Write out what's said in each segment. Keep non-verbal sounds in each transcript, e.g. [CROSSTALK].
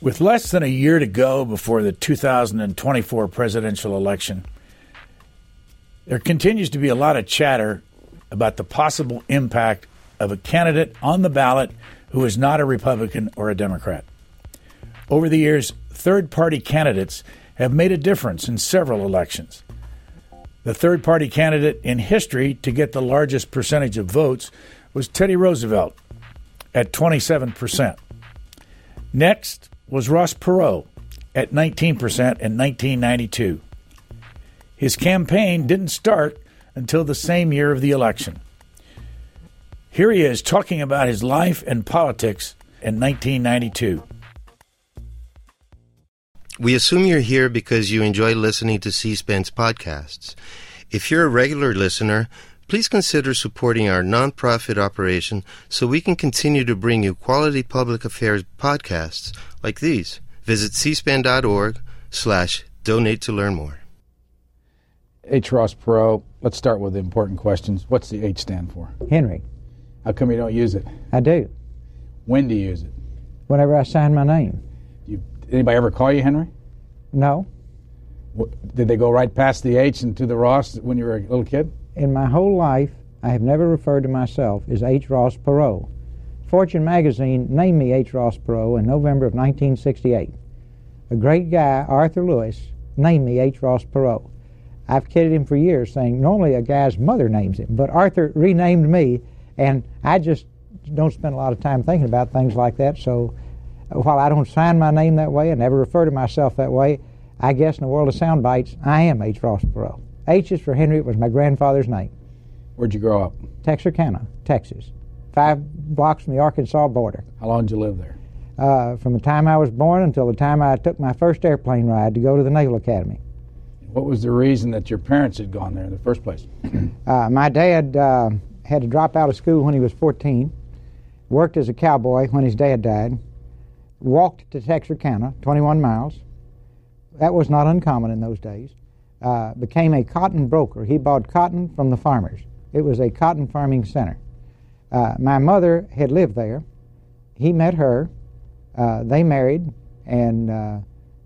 With less than a year to go before the 2024 presidential election, there continues to be a lot of chatter about the possible impact of a candidate on the ballot who is not a Republican or a Democrat. Over the years, third party candidates have made a difference in several elections. The third party candidate in history to get the largest percentage of votes was Teddy Roosevelt at 27%. Next was Ross Perot at 19% in 1992. His campaign didn't start until the same year of the election. Here he is talking about his life and politics in 1992. We assume you're here because you enjoy listening to C SPAN's podcasts. If you're a regular listener, please consider supporting our nonprofit operation so we can continue to bring you quality public affairs podcasts like these. Visit cspan.org slash donate to learn more. H. Ross Perot, let's start with the important questions. What's the H stand for? Henry. How come you don't use it? I do. When do you use it? Whenever I sign my name. You, anybody ever call you Henry? No. What, did they go right past the H and to the Ross when you were a little kid? In my whole life, I have never referred to myself as H. Ross Perot. Fortune magazine named me H. Ross Perot in November of 1968. A great guy, Arthur Louis, named me H. Ross Perot. I've kidded him for years saying normally a guy's mother names him, but Arthur renamed me, and I just don't spend a lot of time thinking about things like that. So uh, while I don't sign my name that way and never refer to myself that way, I guess in the world of sound bites, I am H. Ross Perot. H is for Henry. It was my grandfather's name. Where'd you grow up? Texarkana, Texas, five blocks from the Arkansas border. How long did you live there? Uh, from the time I was born until the time I took my first airplane ride to go to the Naval Academy. What was the reason that your parents had gone there in the first place? [CLEARS THROAT] uh, my dad uh, had to drop out of school when he was 14, worked as a cowboy when his dad died, walked to Texarkana, 21 miles. That was not uncommon in those days. Uh, became a cotton broker. He bought cotton from the farmers. It was a cotton farming center. Uh, my mother had lived there. He met her. Uh, they married, and uh,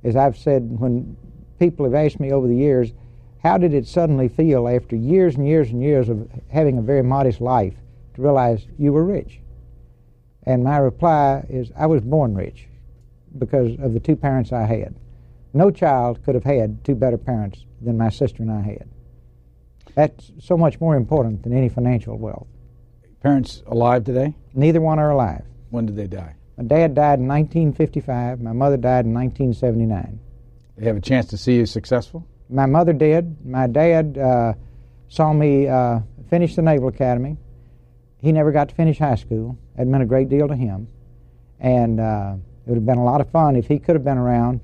as I've said, when people have asked me over the years, how did it suddenly feel after years and years and years of having a very modest life to realize you were rich? And my reply is, I was born rich because of the two parents I had. No child could have had two better parents than my sister and I had. That's so much more important than any financial wealth. Parents alive today? Neither one are alive. When did they die? My dad died in 1955. My mother died in 1979. They have a chance to see you successful? My mother did. My dad uh, saw me uh, finish the Naval Academy. He never got to finish high school. It meant a great deal to him. And uh, it would have been a lot of fun if he could have been around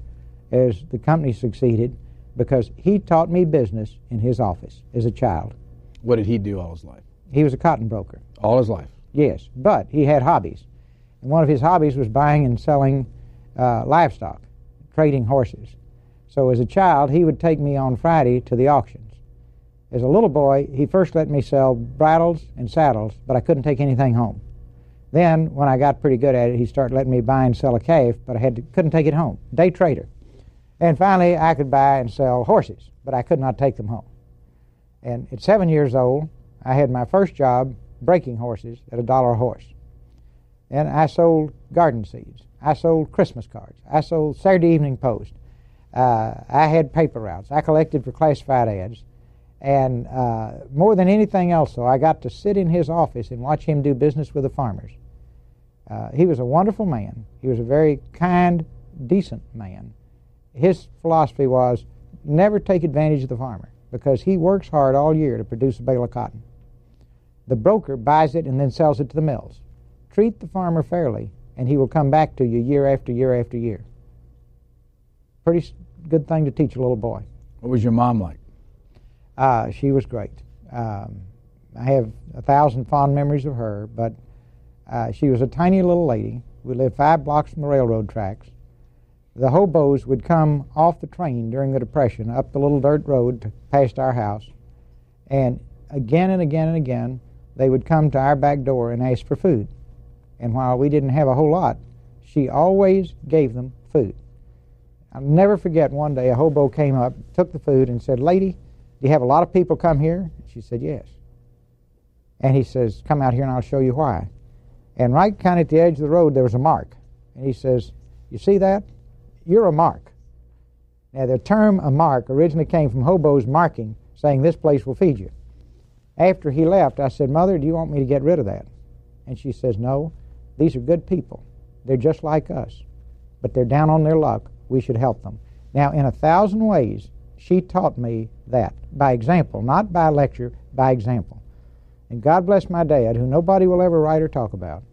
as the company succeeded because he taught me business in his office as a child. What did he do all his life? He was a cotton broker. All his life? Yes, but he had hobbies. And one of his hobbies was buying and selling uh, livestock, trading horses. So as a child, he would take me on Friday to the auctions. As a little boy, he first let me sell bridles and saddles, but I couldn't take anything home. Then, when I got pretty good at it, he started letting me buy and sell a calf, but I had to, couldn't take it home. Day trader. And finally, I could buy and sell horses, but I could not take them home. And at seven years old, I had my first job breaking horses at a dollar a horse. And I sold garden seeds. I sold Christmas cards. I sold Saturday Evening Post. Uh, I had paper routes. I collected for classified ads. And uh, more than anything else, though, I got to sit in his office and watch him do business with the farmers. Uh, he was a wonderful man. He was a very kind, decent man. His philosophy was never take advantage of the farmer because he works hard all year to produce a bale of cotton. The broker buys it and then sells it to the mills. Treat the farmer fairly, and he will come back to you year after year after year. Pretty good thing to teach a little boy. What was your mom like? Uh, she was great. Um, I have a thousand fond memories of her, but uh, she was a tiny little lady. We lived five blocks from the railroad tracks. The hobos would come off the train during the Depression up the little dirt road past our house, and again and again and again they would come to our back door and ask for food. And while we didn't have a whole lot, she always gave them food. I'll never forget one day a hobo came up, took the food, and said, Lady, do you have a lot of people come here? She said, Yes. And he says, Come out here and I'll show you why. And right kind of at the edge of the road, there was a mark. And he says, You see that? You're a mark. Now, the term a mark originally came from hobos marking, saying, This place will feed you. After he left, I said, Mother, do you want me to get rid of that? And she says, No, these are good people. They're just like us, but they're down on their luck. We should help them. Now, in a thousand ways, she taught me that by example, not by lecture, by example. And God bless my dad, who nobody will ever write or talk about.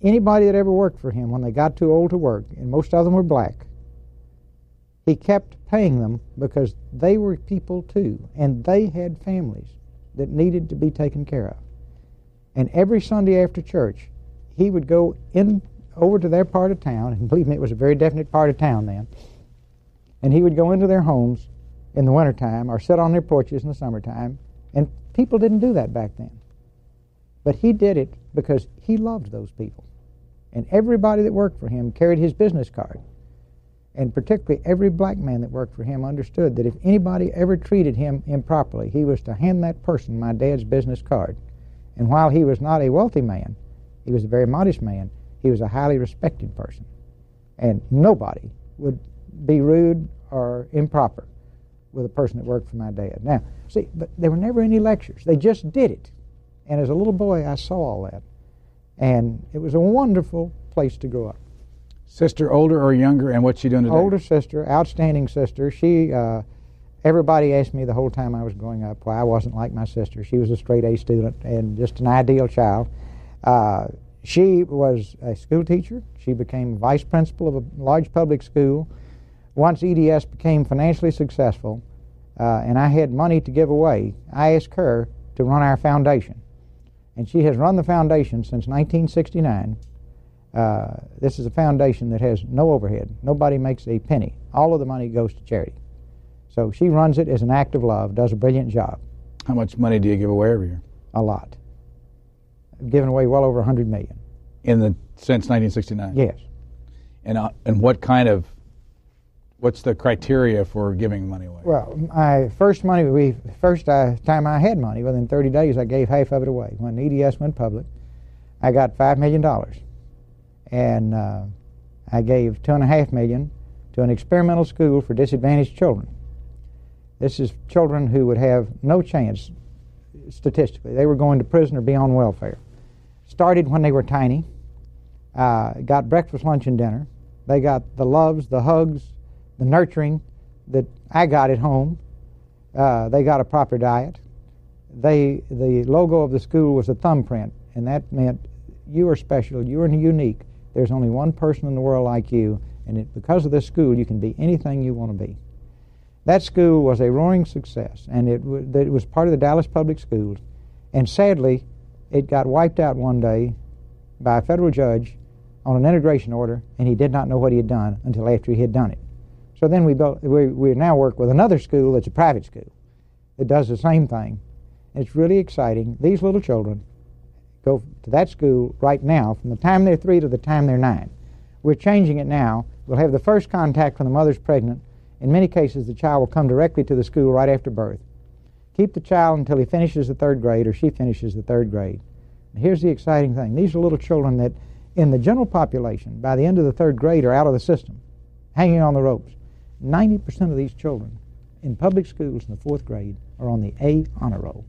Anybody that ever worked for him when they got too old to work, and most of them were black, he kept paying them because they were people too, and they had families that needed to be taken care of. And every Sunday after church, he would go in over to their part of town, and believe me, it was a very definite part of town then. And he would go into their homes in the wintertime or sit on their porches in the summertime. And people didn't do that back then. But he did it because he loved those people. And everybody that worked for him carried his business card. And particularly every black man that worked for him understood that if anybody ever treated him improperly, he was to hand that person my dad's business card. And while he was not a wealthy man, he was a very modest man, he was a highly respected person. And nobody would be rude or improper with a person that worked for my dad. Now, see, but there were never any lectures. They just did it. And as a little boy, I saw all that. And it was a wonderful place to grow up. Sister, older or younger, and what's she doing today? Older sister, outstanding sister. She, uh, everybody asked me the whole time I was growing up why I wasn't like my sister. She was a straight A student and just an ideal child. Uh, she was a school teacher. She became vice principal of a large public school. Once EDS became financially successful, uh, and I had money to give away, I asked her to run our foundation. And she has run the foundation since 1969. Uh, this is a foundation that has no overhead. Nobody makes a penny. All of the money goes to charity. So she runs it as an act of love, does a brilliant job. How much money do you give away every year? A lot. I've given away well over 100 million. In the since 1969. Yes. And uh, and what kind of what's the criteria for giving money away? Well, my first money, we first uh, time I had money, within 30 days, I gave half of it away. When EDS went public, I got five million dollars, and uh, I gave two and a half million to an experimental school for disadvantaged children. This is children who would have no chance statistically. They were going to prison or be on welfare. Started when they were tiny. Uh, got breakfast, lunch, and dinner. They got the loves, the hugs, the nurturing that I got at home. Uh, they got a proper diet. They the logo of the school was a thumbprint, and that meant you are special, you are unique. There's only one person in the world like you, and it, because of this school, you can be anything you want to be. That school was a roaring success, and it, w- it was part of the Dallas Public Schools. And sadly, it got wiped out one day by a federal judge on an integration order, and he did not know what he had done until after he had done it. So then we, built, we, we now work with another school that's a private school that does the same thing. It's really exciting. These little children go to that school right now from the time they're three to the time they're nine. We're changing it now. We'll have the first contact when the mother's pregnant. In many cases, the child will come directly to the school right after birth. Keep the child until he finishes the third grade or she finishes the third grade. And here's the exciting thing. These are little children that, in the general population, by the end of the third grade, are out of the system, hanging on the ropes. 90% of these children in public schools in the fourth grade are on the A honor roll.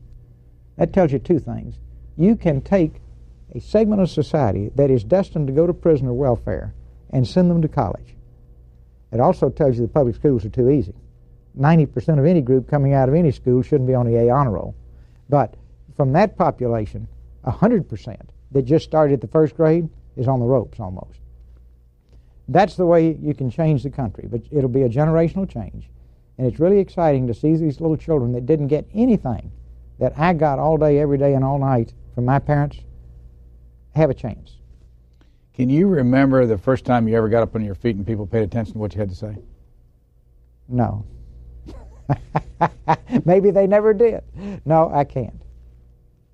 That tells you two things. You can take a segment of society that is destined to go to prison or welfare and send them to college. It also tells you the public schools are too easy. 90% of any group coming out of any school shouldn't be on the A honor roll. But from that population, 100% that just started the first grade is on the ropes almost. That's the way you can change the country, but it'll be a generational change. And it's really exciting to see these little children that didn't get anything that I got all day, every day, and all night from my parents have a chance. Can you remember the first time you ever got up on your feet and people paid attention to what you had to say? No. [LAUGHS] Maybe they never did. No, I can't.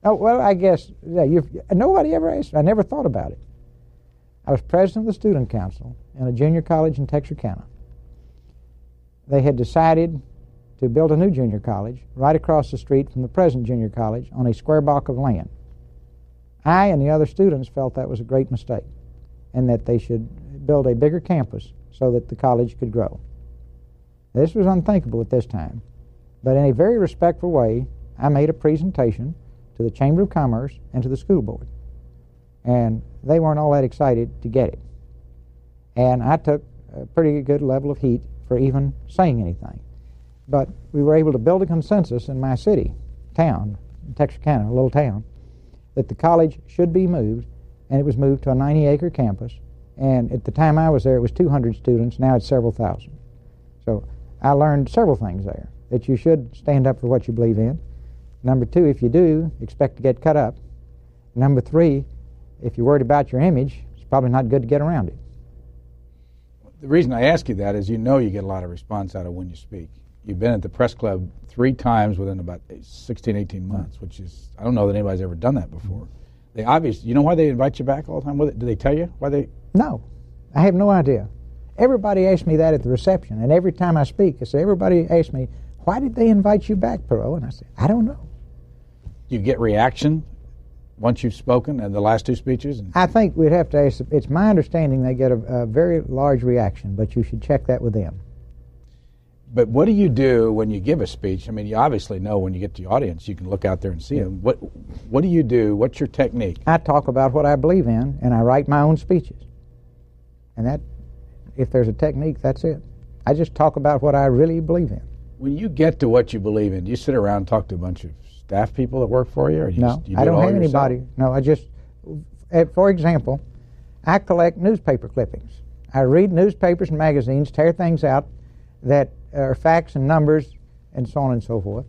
Oh well, I guess yeah, nobody ever asked. I never thought about it. I was president of the student council in a junior college in Texarkana. They had decided to build a new junior college right across the street from the present junior college on a square block of land. I and the other students felt that was a great mistake and that they should build a bigger campus so that the college could grow. This was unthinkable at this time, but in a very respectful way, I made a presentation to the Chamber of Commerce and to the school board. And they weren't all that excited to get it. And I took a pretty good level of heat for even saying anything. But we were able to build a consensus in my city, town, Texarkana, a little town, that the college should be moved, and it was moved to a 90 acre campus. And at the time I was there, it was 200 students. Now it's several thousand. So I learned several things there that you should stand up for what you believe in. Number two, if you do, expect to get cut up. Number three, if you're worried about your image, it's probably not good to get around it. The reason I ask you that is you know you get a lot of response out of when you speak. You've been at the press club three times within about 16, 18 months, which is, I don't know that anybody's ever done that before. They obviously, you know why they invite you back all the time? Do they tell you why they? No, I have no idea. Everybody asks me that at the reception, and every time I speak, I say, everybody asks me, why did they invite you back, Perot? And I say, I don't know. You get reaction once you've spoken and the last two speeches? I think we'd have to ask. It's my understanding they get a, a, very large reaction, but you should check that with them. But what do you do when you give a speech? I mean, you obviously know when you get to the audience, you can look out there and see them. What What do you do? What's your technique? I talk about what I believe in, and I write my own speeches. And that, if there's a technique, that's it. I just talk about what I really believe in. When you get to what you believe in, do you sit around and talk to a bunch of staff people that work for you? Or you no, just, you I don't have anybody. No, I just, eh, for example, I collect newspaper clippings. I read newspapers and magazines, tear things out that are facts and numbers and so on and so forth.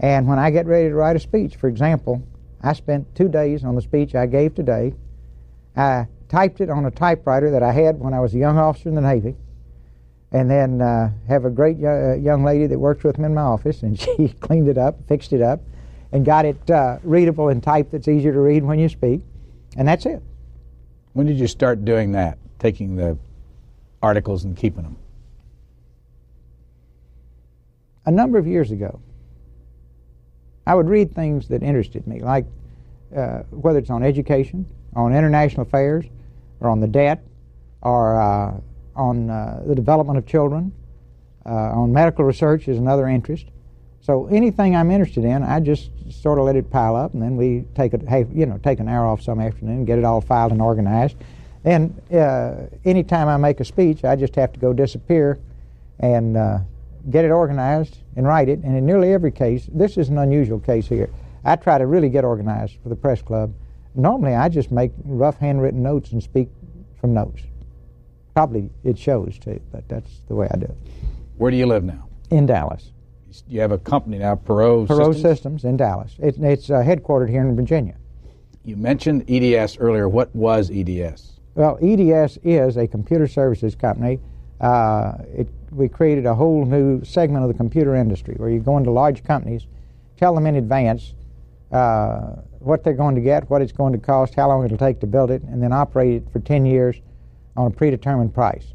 And when I get ready to write a speech, for example, I spent two days on the speech I gave today. I typed it on a typewriter that I had when I was a young officer in the Navy and then uh, have a great uh, young lady that works with me in my office, and [LAUGHS] she cleaned it up, fixed it up, and got it uh, readable in type that's easier to read when you speak, and that's it. When did you start doing that, taking the articles and keeping them? A number of years ago. I would read things that interested me, like uh, whether it's on education, on international affairs, or on the debt, or uh, on uh, the development of children, uh, on medical research is another interest. So anything I'm interested in, I just sort of let it pile up, and then we take a hey, you know take an hour off some afternoon, get it all filed and organized. And uh, anytime I make a speech, I just have to go disappear and uh, get it organized and write it. And in nearly every case, this is an unusual case here. I try to really get organized for the press club. Normally, I just make rough handwritten notes and speak from notes. Probably it shows too, but that's the way I do it. Where do you live now? In Dallas you have a company now, Perot, Perot Systems? Systems in Dallas. It, it's uh, headquartered here in Virginia. You mentioned EDS earlier. What was EDS? Well, EDS is a computer services company. Uh, it, we created a whole new segment of the computer industry where you go into large companies, tell them in advance uh, what they're going to get, what it's going to cost, how long it'll take to build it, and then operate it for 10 years on a predetermined price,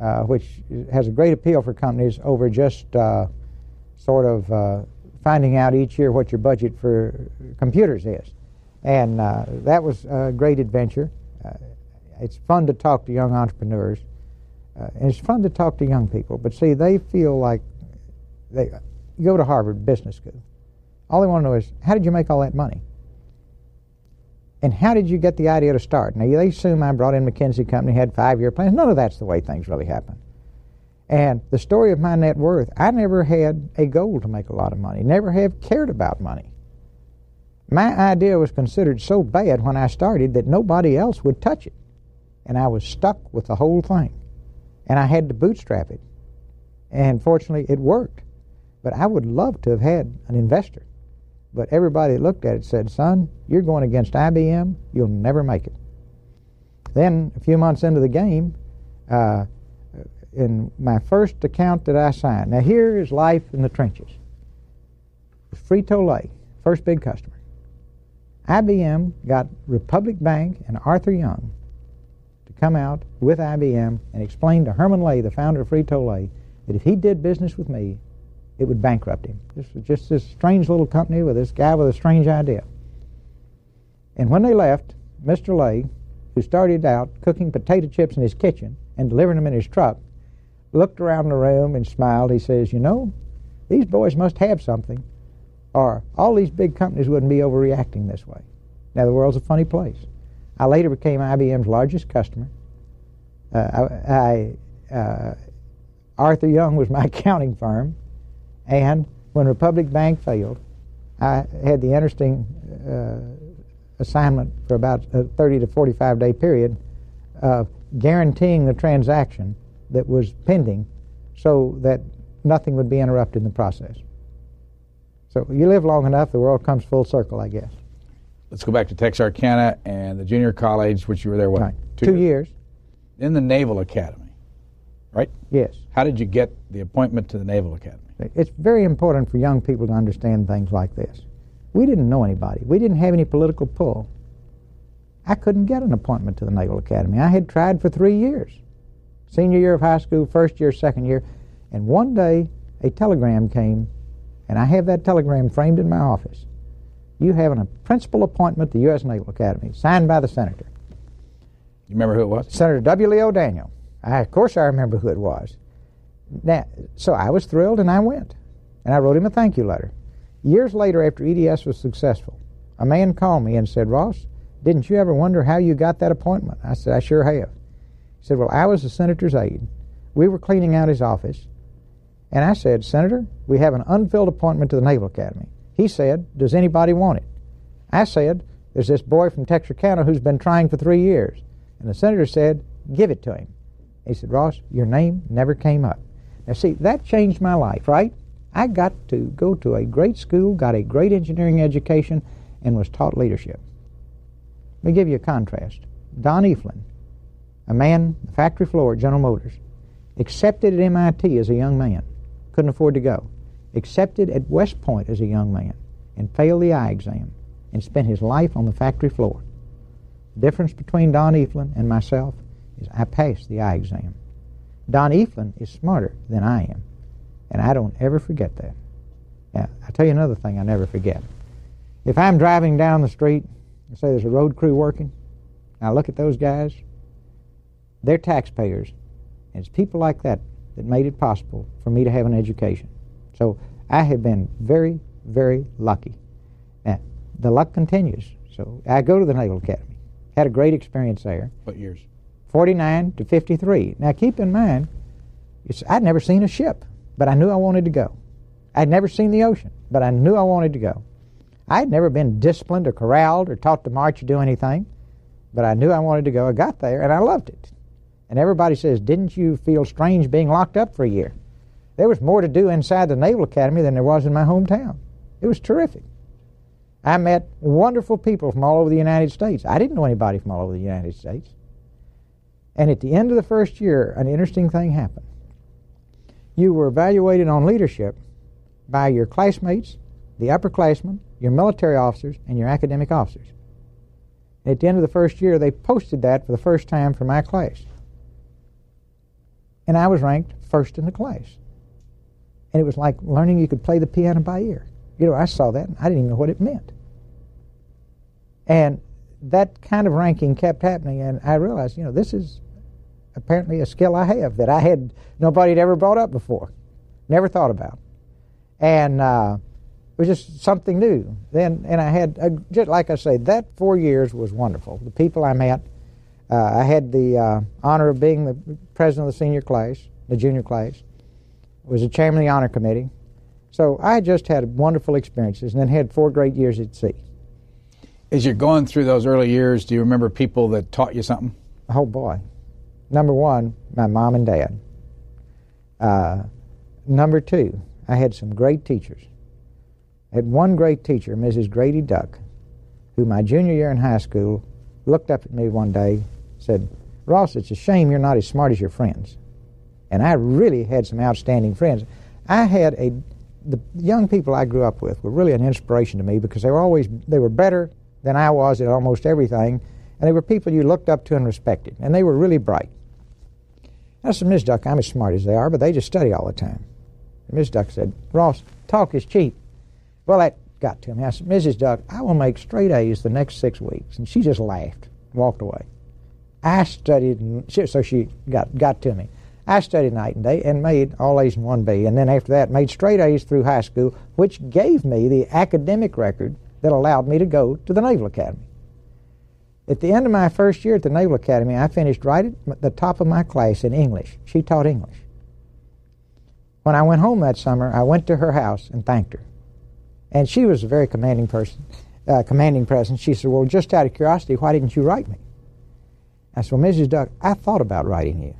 uh, which has a great appeal for companies over just uh, sort of uh, finding out each year what your budget for computers is. And uh, that was a great adventure. Uh, it's fun to talk to young entrepreneurs, uh, and it's fun to talk to young people. But see, they feel like they go to Harvard Business School. All they want to know is how did you make all that money? And how did you get the idea to start? Now, they assume I brought in McKinsey Company, had five year plans. None of that's the way things really happen. And the story of my net worth, I never had a goal to make a lot of money, never have cared about money. My idea was considered so bad when I started that nobody else would touch it. And I was stuck with the whole thing. And I had to bootstrap it. And fortunately, it worked. But I would love to have had an investor. But everybody that looked at it said, son, you're going against IBM, you'll never make it. Then, a few months into the game, uh, in my first account that I signed. Now here is life in the trenches. Frito-Lay, first big customer. IBM got Republic Bank and Arthur Young come out with IBM and explain to Herman Lay, the founder of Frito-Lay, that if he did business with me, it would bankrupt him. This was just this strange little company with this guy with a strange idea. And when they left, Mr. Lay, who started out cooking potato chips in his kitchen and delivering them in his truck, looked around the room and smiled. He says, You know, these boys must have something, or all these big companies wouldn't be overreacting this way. Now, the world's a funny place. I later became IBM's largest customer. Uh, I, I uh, Arthur Young was my [LAUGHS] accounting firm, and when Republic Bank failed, I had the interesting uh, assignment for about a 30 to 45 day period of guaranteeing the transaction that was pending so that nothing would be interrupted in the process. So you live long enough, the world comes full circle, I guess. Let's go back to Texarkana and the junior college, which you were there, what? Right. Two, Two years. In the Naval Academy, right? Yes. How did you get the appointment to the Naval Academy? It's very important for young people to understand things like this. We didn't know anybody. We didn't have any political pull. I couldn't get an appointment to the Naval Academy. I had tried for three years senior year of high school, first year, second year. And one day, a telegram came, and I have that telegram framed in my office. You have a principal appointment at the U.S. Naval Academy, signed by the senator. You remember who it was? Senator W. Lee O'Daniel. I, of course, I remember who it was. Now, so I was thrilled, and I went. And I wrote him a thank you letter. Years later, after EDS was successful, a man called me and said, Ross, didn't you ever wonder how you got that appointment? I said, I sure have. He said, Well, I was the senator's aide. We were cleaning out his office. And I said, Senator, we have an unfilled appointment to the Naval Academy. He said, Does anybody want it? I said, There's this boy from Texarkana who's been trying for three years. And the senator said, Give it to him. He said, Ross, your name never came up. Now, see, that changed my life, right? I got to go to a great school, got a great engineering education, and was taught leadership. Let me give you a contrast. Don Eflin, a man, the factory floor at General Motors, accepted at MIT as a young man, couldn't afford to go, accepted at West Point as a young man, and failed the eye exam, and spent his life on the factory floor. The difference between Don Eflin and myself is I passed the eye exam. Don Eflin is smarter than I am, and I don't ever forget that. Now, I'll tell you another thing I never forget. If I'm driving down the street and say there's a road crew working, I look at those guys, they're taxpayers. And it's people like that that made it possible for me to have an education. So I have been very, very lucky. Now, the luck continues. So I go to the Naval Academy. Had a great experience there. What years? 49 to 53. Now keep in mind, I'd never seen a ship, but I knew I wanted to go. I'd never seen the ocean, but I knew I wanted to go. I'd never been disciplined or corralled or taught to march or do anything, but I knew I wanted to go. I got there and I loved it. And everybody says, Didn't you feel strange being locked up for a year? There was more to do inside the Naval Academy than there was in my hometown. It was terrific. I met wonderful people from all over the United States. I didn't know anybody from all over the United States. And at the end of the first year, an interesting thing happened. You were evaluated on leadership by your classmates, the upperclassmen, your military officers, and your academic officers. And at the end of the first year, they posted that for the first time for my class and I was ranked first in the class. And it was like learning you could play the piano by ear. You know, I saw that and I didn't even know what it meant. And that kind of ranking kept happening, and I realized, you know, this is apparently a skill I have that I had nobody had ever brought up before, never thought about, and uh, it was just something new. Then, and I had, a, just like I say, that four years was wonderful. The people I met, uh, I had the uh, honor of being the president of the senior class, the junior class. Was a chairman of the honor committee. So I just had wonderful experiences and then had four great years at sea. As you're going through those early years, do you remember people that taught you something? Oh, boy. Number one, my mom and dad. Uh, number two, I had some great teachers. I had one great teacher, Mrs. Grady Duck, who my junior year in high school looked up at me one day said, Ross, it's a shame you're not as smart as your friends. And I really had some outstanding friends. I had a, the young people I grew up with were really an inspiration to me because they were always, they were better than I was at almost everything, And they were people you looked up to and respected, and they were really bright. I said, Ms. Duck, I'm as smart as they are, but they just study all the time. Ms. Duck said, Ross, talk is cheap. Well, that got to me. I said, Mrs. Duck, I will make straight A's the next six weeks. And she just laughed walked away. I studied, and she, so she got, got to me. I studied night and day and made all A's and 1B. And then after that, made straight A's through high school, which gave me the academic record that allowed me to go to the Naval Academy. At the end of my first year at the Naval Academy, I finished right at the top of my class in English. She taught English. When I went home that summer, I went to her house and thanked her. And she was a very commanding person, uh, commanding presence. She said, Well, just out of curiosity, why didn't you write me? I said, Well, Mrs. Duck, I thought about writing you.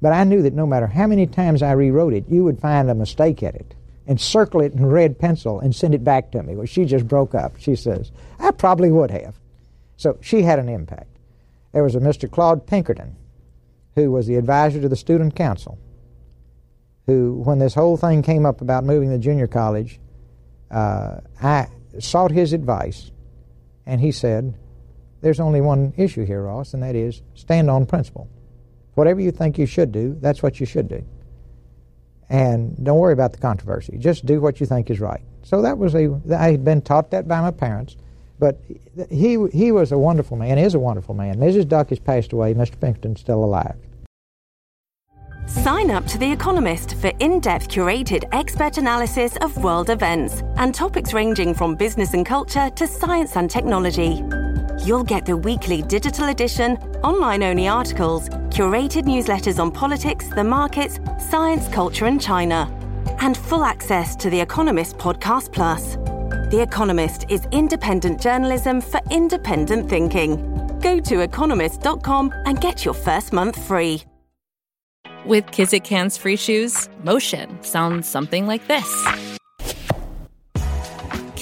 But I knew that no matter how many times I rewrote it, you would find a mistake in it and circle it in red pencil and send it back to me. Well, she just broke up. She says, I probably would have. So she had an impact. There was a Mr. Claude Pinkerton, who was the advisor to the student council, who, when this whole thing came up about moving the junior college, uh, I sought his advice, and he said, There's only one issue here, Ross, and that is stand on principle. Whatever you think you should do, that's what you should do. And don't worry about the controversy. Just do what you think is right. So that was a, I had been taught that by my parents. But he, he was a wonderful man, is a wonderful man. Mrs. Duck has passed away. Mr. Pinkerton's still alive. Sign up to The Economist for in depth curated expert analysis of world events and topics ranging from business and culture to science and technology. You'll get the weekly digital edition, online only articles, curated newsletters on politics, the markets, science, culture, and China, and full access to The Economist Podcast Plus. The Economist is independent journalism for independent thinking. Go to economist.com and get your first month free. With Kizik hands free shoes, motion sounds something like this.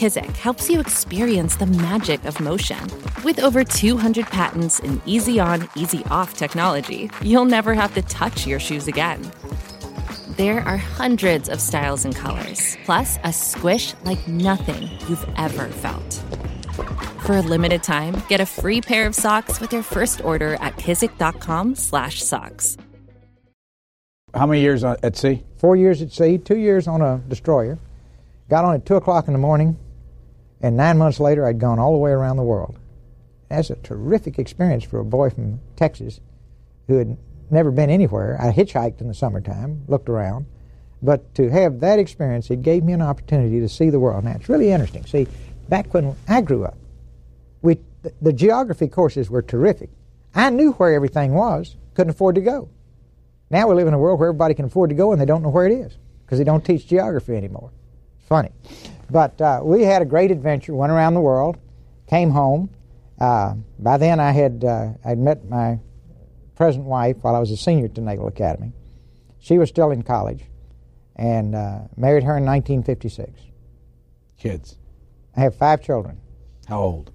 Kizik helps you experience the magic of motion. With over 200 patents and easy on, easy off technology, you'll never have to touch your shoes again. There are hundreds of styles and colors, plus a squish like nothing you've ever felt. For a limited time, get a free pair of socks with your first order at kizik.com/socks. How many years uh, at sea? Four years at sea, two years on a destroyer. Got on at two o'clock in the morning, and nine months later, I'd gone all the way around the world. That's a terrific experience for a boy from Texas who had never been anywhere. I hitchhiked in the summertime, looked around. But to have that experience, it gave me an opportunity to see the world. Now, it's really interesting. See, back when I grew up, we, the, the geography courses were terrific. I knew where everything was, couldn't afford to go. Now we live in a world where everybody can afford to go and they don't know where it is because they don't teach geography anymore. It's funny. But uh, we had a great adventure, went around the world, came home. Uh, by then I had uh, I'd met my present wife while I was a senior at the Naval Academy. She was still in college and uh, married her in 1956. Kids? I have five children. How old?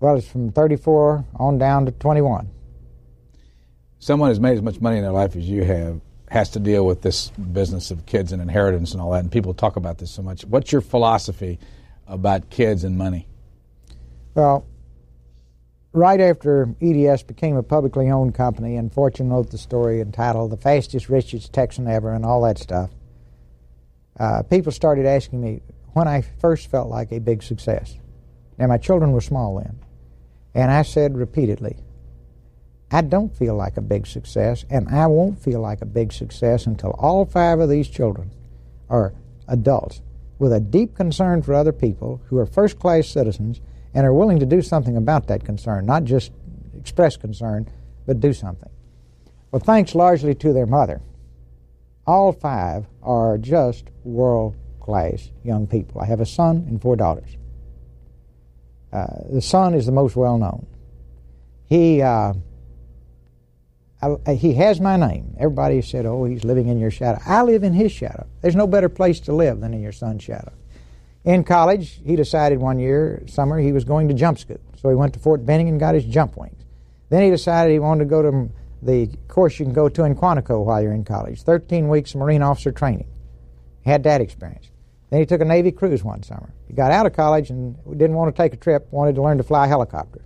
Well, it's from 34 on down to 21. Someone has made as much money in their life as you have has to deal with this business of kids and inheritance and all that, and people talk about this so much. What's your philosophy about kids and money? Well, right after EDS became a publicly owned company, and Fortune wrote the story entitled "The Fastest, Richest Texan Ever" and all that stuff, uh, people started asking me when I first felt like a big success. Now, my children were small then, and I said repeatedly, I don't feel like a big success, and I won't feel like a big success until all five of these children are adults with a deep concern for other people who are first class citizens and are willing to do something about that concern, not just express concern, but do something. Well, thanks largely to their mother, all five are just world class young people. I have a son and four daughters. Uh, the son is the most well known. He uh, I, he has my name. Everybody said, "Oh, he's living in your shadow." I live in his shadow. There's no better place to live than in your son's shadow. In college, he decided one year, summer, he was going to jump school. So he went to Fort Benning and got his jump wings. Then he decided he wanted to go to the course you can go to in Quantico while you're in college 13 weeks of Marine officer training. He had that experience. Then he took a Navy cruise one summer. He got out of college and didn't want to take a trip, wanted to learn to fly a helicopter.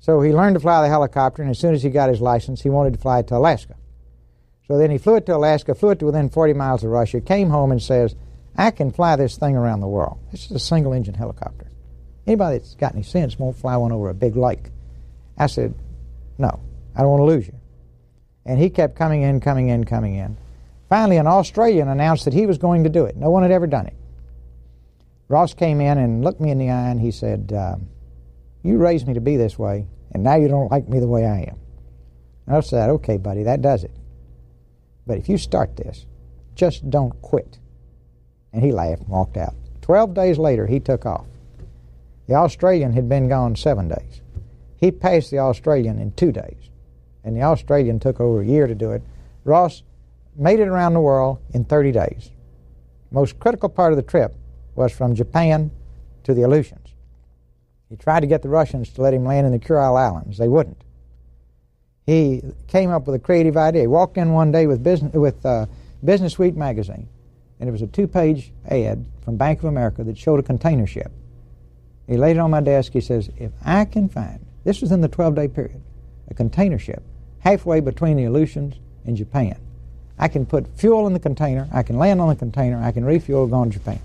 So he learned to fly the helicopter, and as soon as he got his license, he wanted to fly it to Alaska. So then he flew it to Alaska, flew it to within 40 miles of Russia, came home and says, I can fly this thing around the world. This is a single engine helicopter. Anybody that's got any sense won't fly one over a big lake. I said, No, I don't want to lose you. And he kept coming in, coming in, coming in. Finally, an Australian announced that he was going to do it. No one had ever done it. Ross came in and looked me in the eye and he said, um, You raised me to be this way, and now you don't like me the way I am. And I said, Okay, buddy, that does it. But if you start this, just don't quit. And he laughed and walked out. Twelve days later, he took off. The Australian had been gone seven days. He passed the Australian in two days, and the Australian took over a year to do it. Ross made it around the world in 30 days. Most critical part of the trip was from Japan to the Aleutians. He tried to get the Russians to let him land in the Kurile Islands. They wouldn't. He came up with a creative idea. He walked in one day with Business, with, uh, Business Week magazine, and it was a two-page ad from Bank of America that showed a container ship. He laid it on my desk. He says, if I can find, this was in the 12-day period, a container ship halfway between the Aleutians and Japan, I can put fuel in the container, I can land on the container, I can refuel, go to Japan.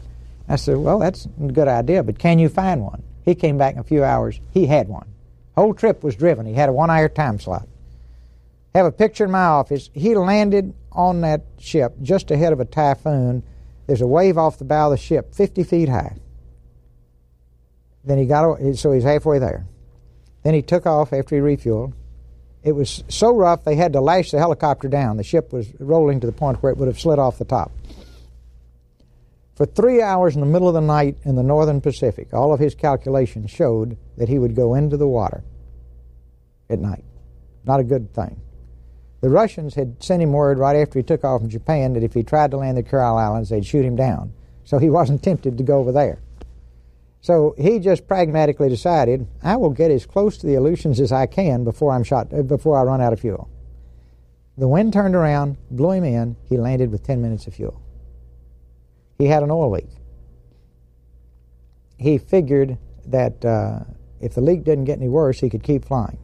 I said, well, that's a good idea, but can you find one? He came back in a few hours. He had one. Whole trip was driven. He had a one-hour time slot. Have a picture in my office. He landed on that ship just ahead of a typhoon. There's a wave off the bow of the ship, 50 feet high. Then he got, so he's halfway there. Then he took off after he refueled. It was so rough they had to lash the helicopter down. The ship was rolling to the point where it would have slid off the top. For three hours in the middle of the night in the northern Pacific, all of his calculations showed that he would go into the water at night. Not a good thing. The Russians had sent him word right after he took off from Japan that if he tried to land the Kurile Islands, they'd shoot him down. So he [LAUGHS] wasn't tempted to go over there. So he just pragmatically decided, I will get as close to the Aleutians as I can before I'm shot uh, before I run out of fuel. The wind turned around, blew him in. He landed with 10 minutes of fuel. He had an oil leak. He figured that uh, if the leak didn't get any worse, he could keep flying.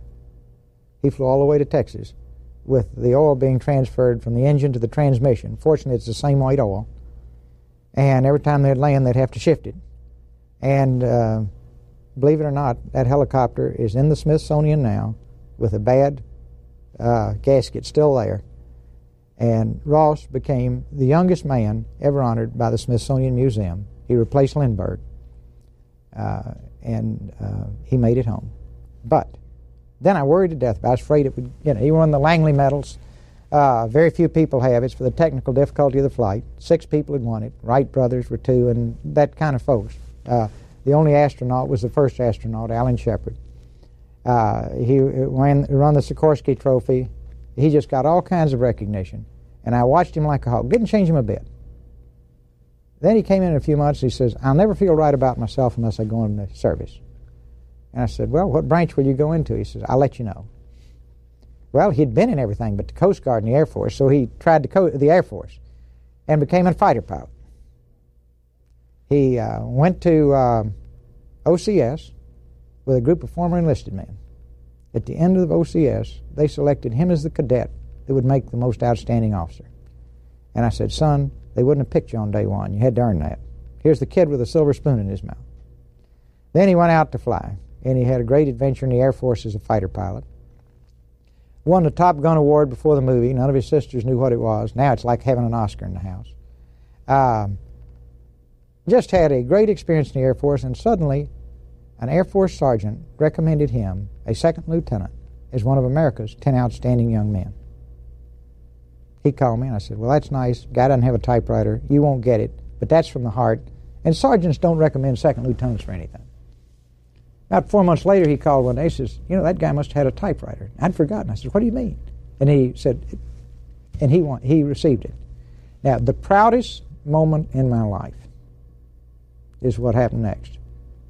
He flew all the way to Texas with the oil being transferred from the engine to the transmission. Fortunately, it's the same white oil. And every time they'd land, they'd have to shift it. And uh, believe it or not, that helicopter is in the Smithsonian now with a bad uh, gasket still there. And Ross became the youngest man ever honored by the Smithsonian Museum. He replaced Lindbergh, uh, and uh, he made it home. But then I worried to death. About I was afraid it would, you know, he won the Langley medals. Uh, very few people have. It's for the technical difficulty of the flight. Six people had won it. Wright brothers were two, and that kind of folks. Uh, the only astronaut was the first astronaut, Alan Shepard. Uh, he ran, ran the Sikorsky Trophy. He just got all kinds of recognition. And I watched him like a hawk. Didn't change him a bit. Then he came in, a few months. He says, I'll never feel right about myself unless I go into service. And I said, Well, what branch will you go into? He says, I'll let you know. Well, he'd been in everything but the Coast Guard and the Air Force, so he tried the, the Air Force and became a fighter pilot. He uh, went to uh, OCS with a group of former enlisted men. At the end of the OCS, they selected him as the cadet that would make the most outstanding officer. And I said, son, they wouldn't have picked you on day one. You had to earn that. Here's the kid with a silver spoon in his mouth. Then he went out to fly, and he had a great adventure in the Air Force as a fighter pilot. Won the Top Gun Award before the movie. None of his sisters knew what it was. Now it's like having an Oscar in the house. Um, just had a great experience in the Air Force, and suddenly an Air Force sergeant recommended him, a second lieutenant, as one of America's 10 outstanding young men. He called me, and I said, Well, that's nice. Guy doesn't have a typewriter. You won't get it, but that's from the heart. And sergeants don't recommend second lieutenants for anything. About four months later, he called one day. and says, You know, that guy must have had a typewriter. I'd forgotten. I said, What do you mean? And he said, and he, he received it. Now, the proudest moment in my life is what happened next.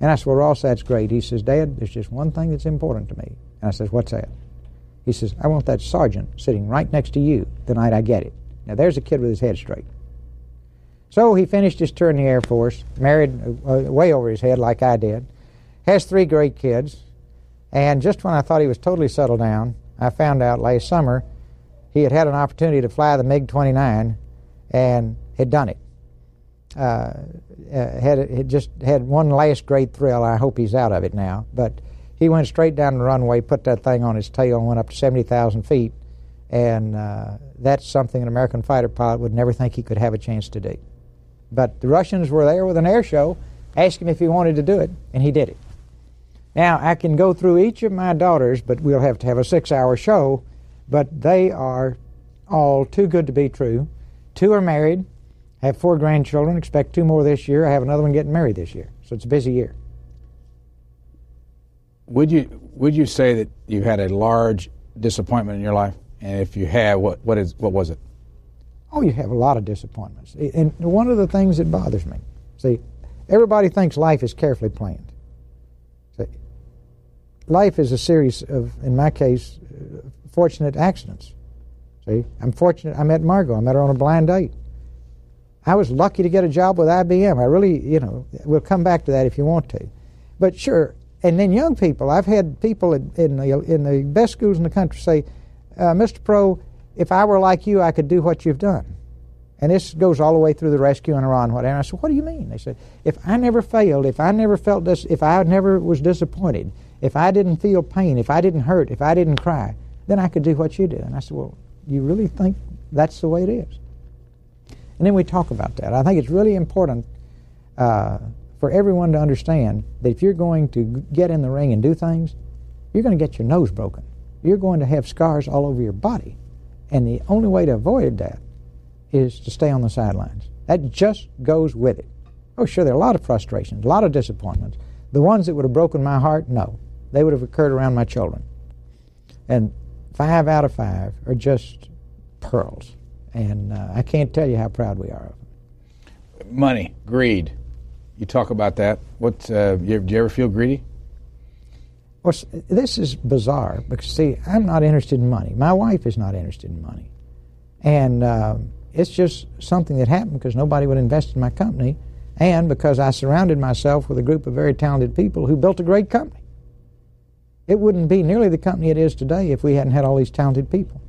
And I said, Well, Ross, that's great. He says, Dad, there's just one thing that's important to me. And I says, What's that? He says, I want that sergeant sitting right next to you the night I get it. Now, there's a kid with his head straight. So he finished his tour in the Air Force, married uh, way over his head like I did, has three great kids, And just when I thought he was totally settled down, I found out last summer he had had an opportunity to fly the MiG 29 and had done it. Uh, uh, had, had just had one last great thrill. I hope he's out of it now. But he went straight down the runway, put that thing on his tail, and went up to 70,000 feet. And uh, that's something an American fighter pilot would never think he could have a chance to do. But the Russians were there with an air show, asked him if he wanted to do it, and he did it. Now, I can go through each of my daughters, but we'll have to have a six hour show. But they are all too good to be true. Two are married, have four grandchildren, expect two more this year. I have another one getting married this year. So it's a busy year. Would you would you say that you had a large disappointment in your life? And if you have, what what is what was it? Oh, you have a lot of disappointments. And one of the things that bothers me, see, everybody thinks life is carefully planned. See, life is a series of, in my case, uh, fortunate accidents. See, I'm fortunate. I met Margot. I met her on a blind date. I was lucky to get a job with IBM. I really, you know, we'll come back to that if you want to. But sure, and then young people. I've had people in, in the in the best schools in the country say, uh, "Mr. Perot, if I were like you, I could do what you've done." And this goes all the way through the rescue and Iran, whatever. And I said, "What do you mean?" They said, "If I never failed, if I never felt this, if I never was disappointed, if I didn't feel pain, if I didn't hurt, if I didn't cry, then I could do what you do." And I said, "Well, you really think that's the way it is?" And then we talk about that. I think it's really important uh, for everyone to understand that if you're going to get in the ring and do things, you're going to get your nose broken. You're going to have scars all over your body. And the only way to avoid that is to stay on the sidelines. That just goes with it. Oh, sure, there are a lot of frustrations, a lot of disappointments. The ones that would have broken my heart, no. They would have occurred around my children. And five out of five are just pearls. And uh, I can't tell you how proud we are of them. Money, greed. You talk about that. What uh, you, do you ever feel greedy? Well, this is bizarre because see, I'm not interested in money. My wife is not interested in money, and uh, it's just something that happened because nobody would invest in my company, and because I surrounded myself with a group of very talented people who built a great company. It wouldn't be nearly the company it is today if we hadn't had all these talented people.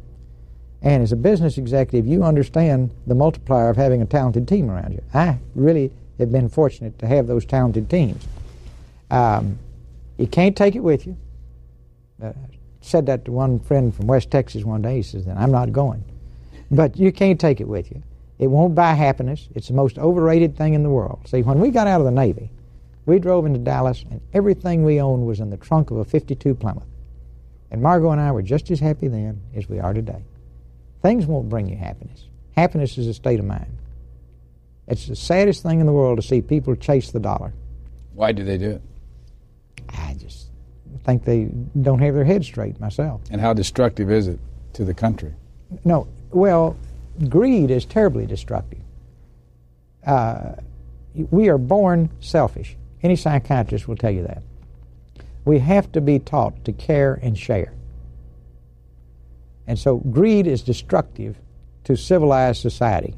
And as a business executive, you understand the multiplier of having a talented team around you. I really have been fortunate to have those talented teams. Um, you can't take it with you. Uh, said that to one friend from West Texas one day. He says, "Then I'm not going." But you can't take it with you. It won't buy happiness. It's the most overrated thing in the world. See, when we got out of the Navy, we drove into Dallas, and everything we owned was in the trunk of a 52 Plymouth. And Margot and I were just as happy then as we are today. Things won't bring you happiness. Happiness is a state of mind. It's the saddest thing in the world to see people chase the dollar. Why do they do it? I just think they don't have their head straight myself. And how destructive is it to the country? No, well, greed is terribly destructive. Uh, we are born selfish. Any psychiatrist will tell you that. We have to be taught to care and share. And so greed is destructive to civilized society.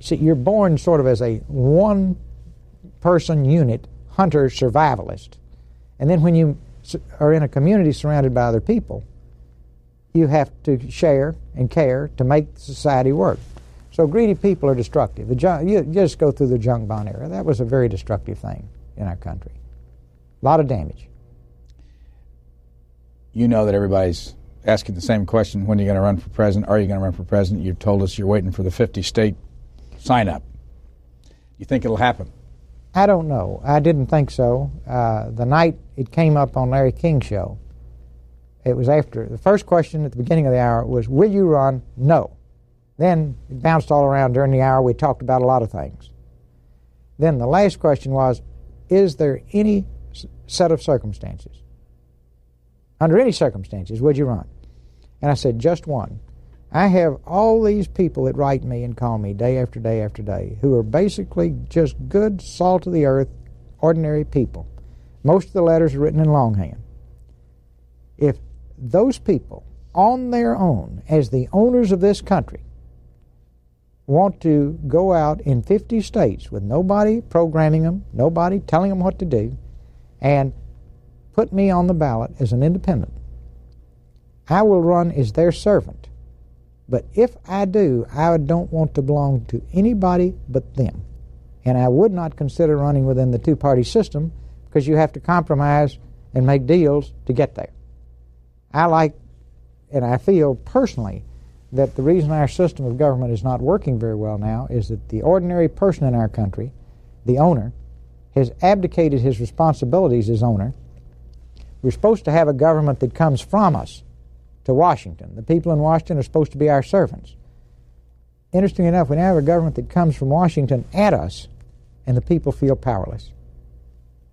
See, you're born sort of as a one person unit, hunter survivalist. And then when you are in a community surrounded by other people, you have to share and care to make society work. So greedy people are destructive. The, you just go through the junk bond era. That was a very destructive thing in our country. A lot of damage. You know that everybody's asking the same question when are you going to run for president? Are you going to run for president? You've told us you're waiting for the 50 state sign up. You think it'll happen? I don't know. I didn't think so. Uh, the night it came up on Larry King's show, it was after the first question at the beginning of the hour was, Will you run? No. Then it bounced all around during the hour. We talked about a lot of things. Then the last question was, Is there any set of circumstances? Under any circumstances, would you run? And I said, Just one. I have all these people that write me and call me day after day after day who are basically just good, salt of the earth, ordinary people. Most of the letters are written in longhand. If those people, on their own, as the owners of this country, want to go out in 50 states with nobody programming them, nobody telling them what to do, and put me on the ballot as an independent, I will run as their servant. But if I do, I don't want to belong to anybody but them. And I would not consider running within the two party system because you have to compromise and make deals to get there. I like, and I feel personally, that the reason our system of government is not working very well now is that the ordinary person in our country, the owner, has abdicated his responsibilities as owner. We're supposed to have a government that comes from us to Washington. The people in Washington are supposed to be our servants. Interesting enough, we now have a government that comes from Washington at us, and the people feel powerless.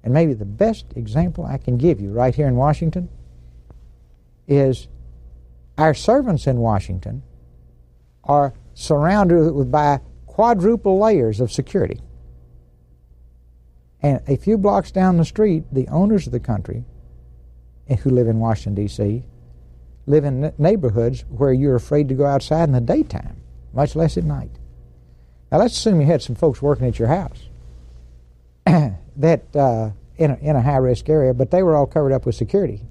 And maybe the best example I can give you right here in Washington is our servants in Washington are surrounded by quadruple layers of security. And a few blocks down the street, the owners of the country eh, who live in Washington, D.C., live in neighborhoods where you're afraid to go outside in the daytime, much less at night. Now, let's assume you had some folks working at your house [CLEARS THROAT] that uh, in a, in a high risk area, but they were all covered up with security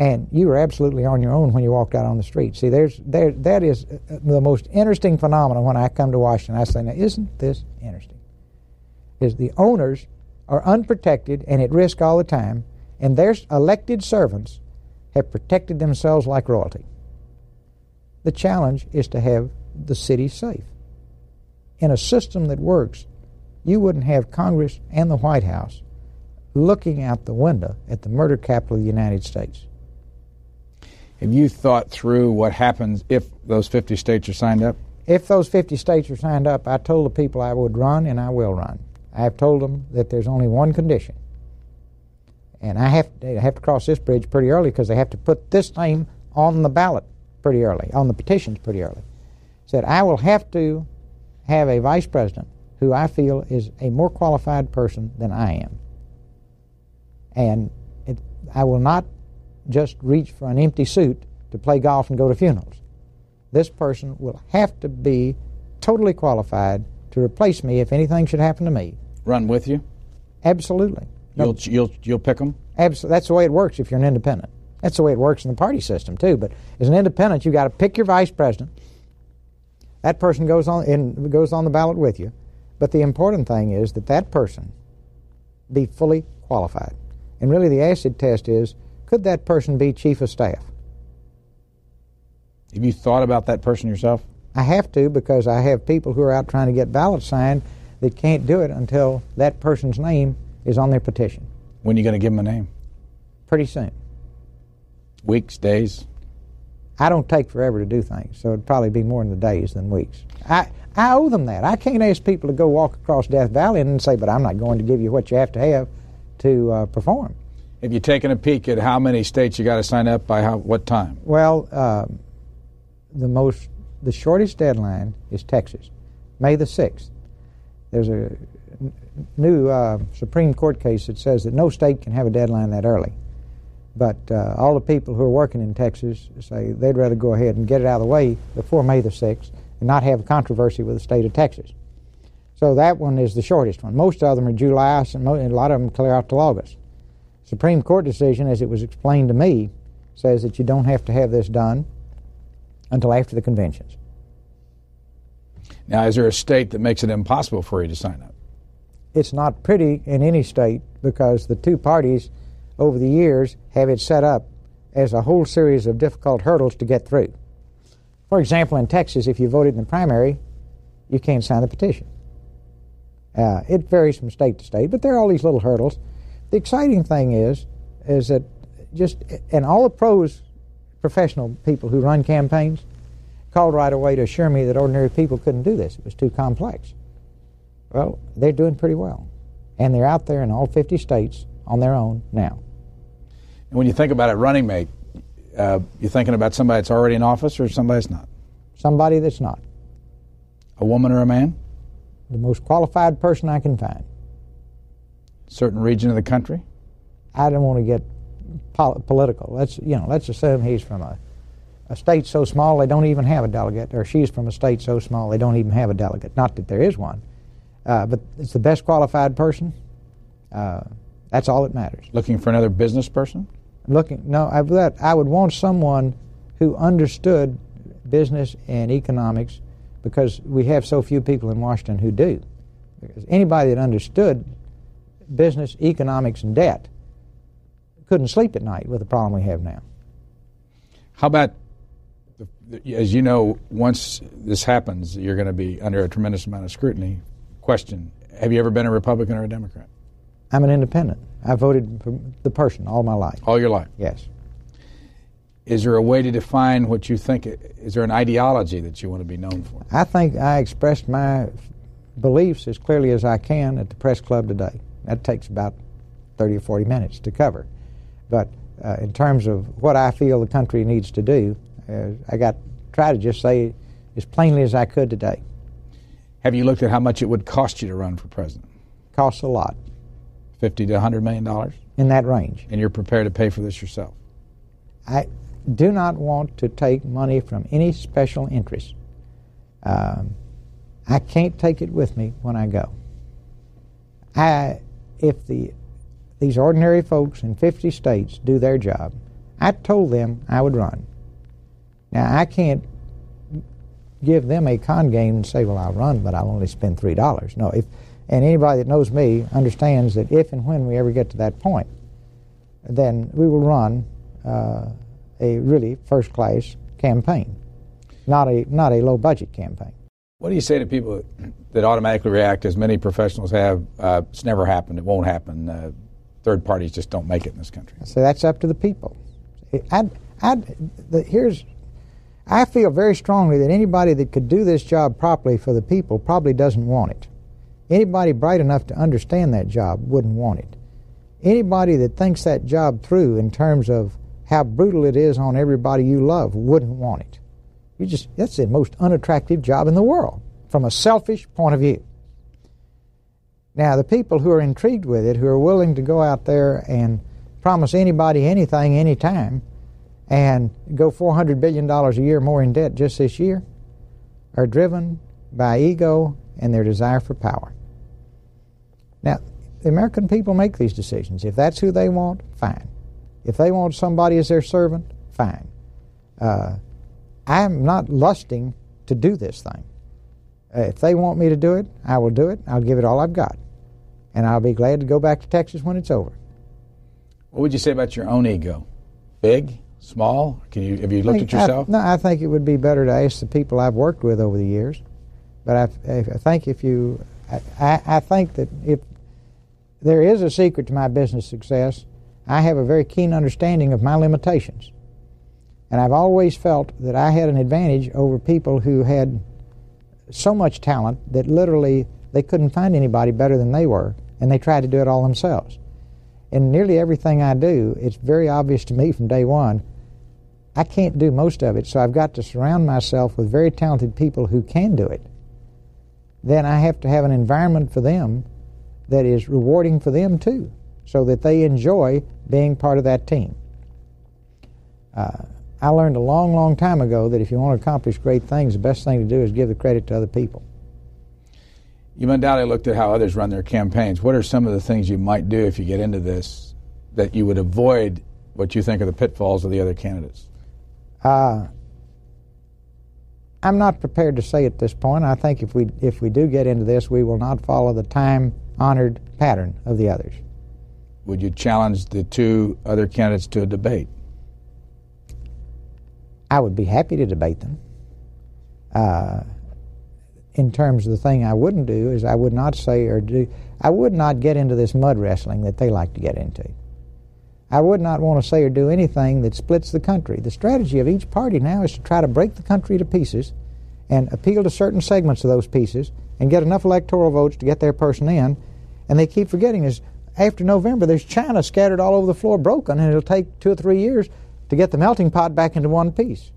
and you were absolutely on your own when you walked out on the street. See, there's there that is uh, the most interesting phenomenon when I come to Washington. I say, now isn't this interesting? Is the owners are unprotected and at risk all the time, and their elected servants have protected themselves like royalty. The challenge is to have the city safe. In a system that works, you wouldn't have Congress and the White House looking out the window at the murder capital of the United States. Have you thought through what happens if those 50 states are signed up? If those 50 states are signed up, I told the people I would run and I will run. I have told them that there's only one condition. And I have, to, have to cross this bridge pretty early because they have to put this name on the ballot pretty early, on the petitions pretty early. Said, I will have to have a vice president who I feel is a more qualified person than I am. And it, I will not just reach for an empty suit to play golf and go to funerals. This person will have to be totally qualified to replace me if anything should happen to me. Run with you? Absolutely. You'll, you'll, you'll pick them? Absolutely. That's the way it works if you're an independent. That's the way it works in the party system, too. But as an independent, you've got to pick your vice president. That person goes on, in, goes on the ballot with you. But the important thing is that that person be fully qualified. And really, the acid test is could that person be chief of staff? Have you thought about that person yourself? I have to because I have people who are out trying to get ballots signed that can't do it until that person's name is on their petition. When are you going to give them a name? Pretty soon. Weeks, days? I don't take forever to do things, so it'd probably be more in the days than weeks. I, I owe them that. I can't ask people to go walk across Death Valley and say, but I'm not going to give you what you have to have to uh, perform. Have you taken a peek at how many states you got to sign up by how, what time? Well, uh, the most the shortest deadline is Texas, May the sixth. There's a new uh, Supreme Court case that says that no state can have a deadline that early. But uh, all the people who are working in Texas say they'd rather go ahead and get it out of the way before May the 6th and not have a controversy with the state of Texas. So that one is the shortest one. Most of them are July, and a lot of them clear out till August. Supreme Court decision, as it was explained to me, says that you don't have to have this done until after the conventions. Now, is there a state that makes it impossible for you to sign up? It's not pretty in any state because the two parties over the years have it set up as a whole series of difficult hurdles to get through. For example, in Texas, if you voted in the primary, you can't sign the petition. Uh, it varies from state to state, but there are all these little hurdles. The exciting thing is, is that just and all the pros, professional people who run campaigns, called right away to assure me that ordinary people couldn't do this. It was too complex. Well, they're doing pretty well, and they're out there in all 50 states on their own now. And when you think about it, running mate, uh, you're thinking about somebody that's already in office or somebody that's not? Somebody that's not. A woman or a man? The most qualified person I can find. Certain region of the country? I don't want to get pol- political. Let's you know. Let's assume he's from a, a state so small they don't even have a delegate, or she's from a state so small they don't even have a delegate. Not that there is one, uh, but it's the best qualified person. Uh, That's all that matters. Looking for another business person? Looking, no, I, I would want someone who understood business and economics because we have so few people in Washington who do. Because anybody that understood business, economics, and debt couldn't sleep at night with the problem we have now. How about, as you know, once this happens, you're going to be under a tremendous amount of scrutiny. Question Have you ever been a Republican or a Democrat? I'm an independent. I voted for the person all my life. All your life? Yes. Is there a way to define what you think? Is there an ideology that you want to be known for? I think I expressed my beliefs as clearly as I can at the press club today. That takes about 30 or 40 minutes to cover. But uh, in terms of what I feel the country needs to do, uh, I got try to just say as plainly as I could today. Have you looked at how much it would cost you to run for president? Costs a lot. 50 to 100 million dollars? In that range. And you're prepared to pay for this yourself? I do not want to take money from any special interest. Um, I can't take it with me when I go. I, if the these ordinary folks in 50 states do their job. I told them I would run. Now, I can't give them a con game and say, well, I'll run, but I'll only spend $3. No, if, and anybody that knows me understands that if and when we ever get to that point, then we will run uh, a really first class campaign, not a, not a low budget campaign. What do you say to people that automatically react, as many professionals have? Uh, it's never happened. It won't happen. Uh, third parties just don't make it in this country. So that's up to the people. I, I, the, here's, I feel very strongly that anybody that could do this job properly for the people probably doesn't want it. Anybody bright enough to understand that job wouldn't want it. Anybody that thinks that job through in terms of how brutal it is on everybody you love wouldn't want it. You just that's the most unattractive job in the world from a selfish point of view. Now, the people who are intrigued with it, who are willing to go out there and promise anybody anything anytime and go $400 billion a year more in debt just this year, are driven by ego and their desire for power. Now, the American people make these decisions. If that's who they want, fine. If they want somebody as their servant, fine. Uh, I'm not lusting to do this thing. Uh, if they want me to do it, I will do it. I'll give it all I've got. And I'll be glad to go back to Texas when it's over. What would you say about your own ego? Big? Small? Can you have you looked at yourself? I, no, I think it would be better to ask the people I've worked with over the years. But I, I think if you, I, I think that if there is a secret to my business success, I have a very keen understanding of my limitations. And I've always felt that I had an advantage over people who had so much talent that literally they couldn't find anybody better than they were, and they tried to do it all themselves. In nearly everything I do, it's very obvious to me from day one, I can't do most of it, so I've got to surround myself with very talented people who can do it. Then I have to have an environment for them that is rewarding for them too, so that they enjoy being part of that team. Uh, I learned a long, long time ago that if you want to accomplish great things, the best thing to do is give the credit to other people. You undoubtedly looked at how others run their campaigns. What are some of the things you might do if you get into this that you would avoid what you think are the pitfalls of the other candidates? Uh, I'm not prepared to say at this point. I think if we if we do get into this, we will not follow the time-honored pattern of the others. Would you challenge the two other candidates to a debate? I would be happy to debate them. Uh, in terms of the thing I wouldn't do is I would not say or do I would not get into this mud wrestling that they like to get into. I would not want to say or do anything that splits the country. The strategy of each party now is to try to break the country to pieces and appeal to certain segments of those pieces and get enough electoral votes to get their person in. And they keep forgetting is after November there's China scattered all over the floor broken and it'll take two or three years to get the melting pot back into one piece.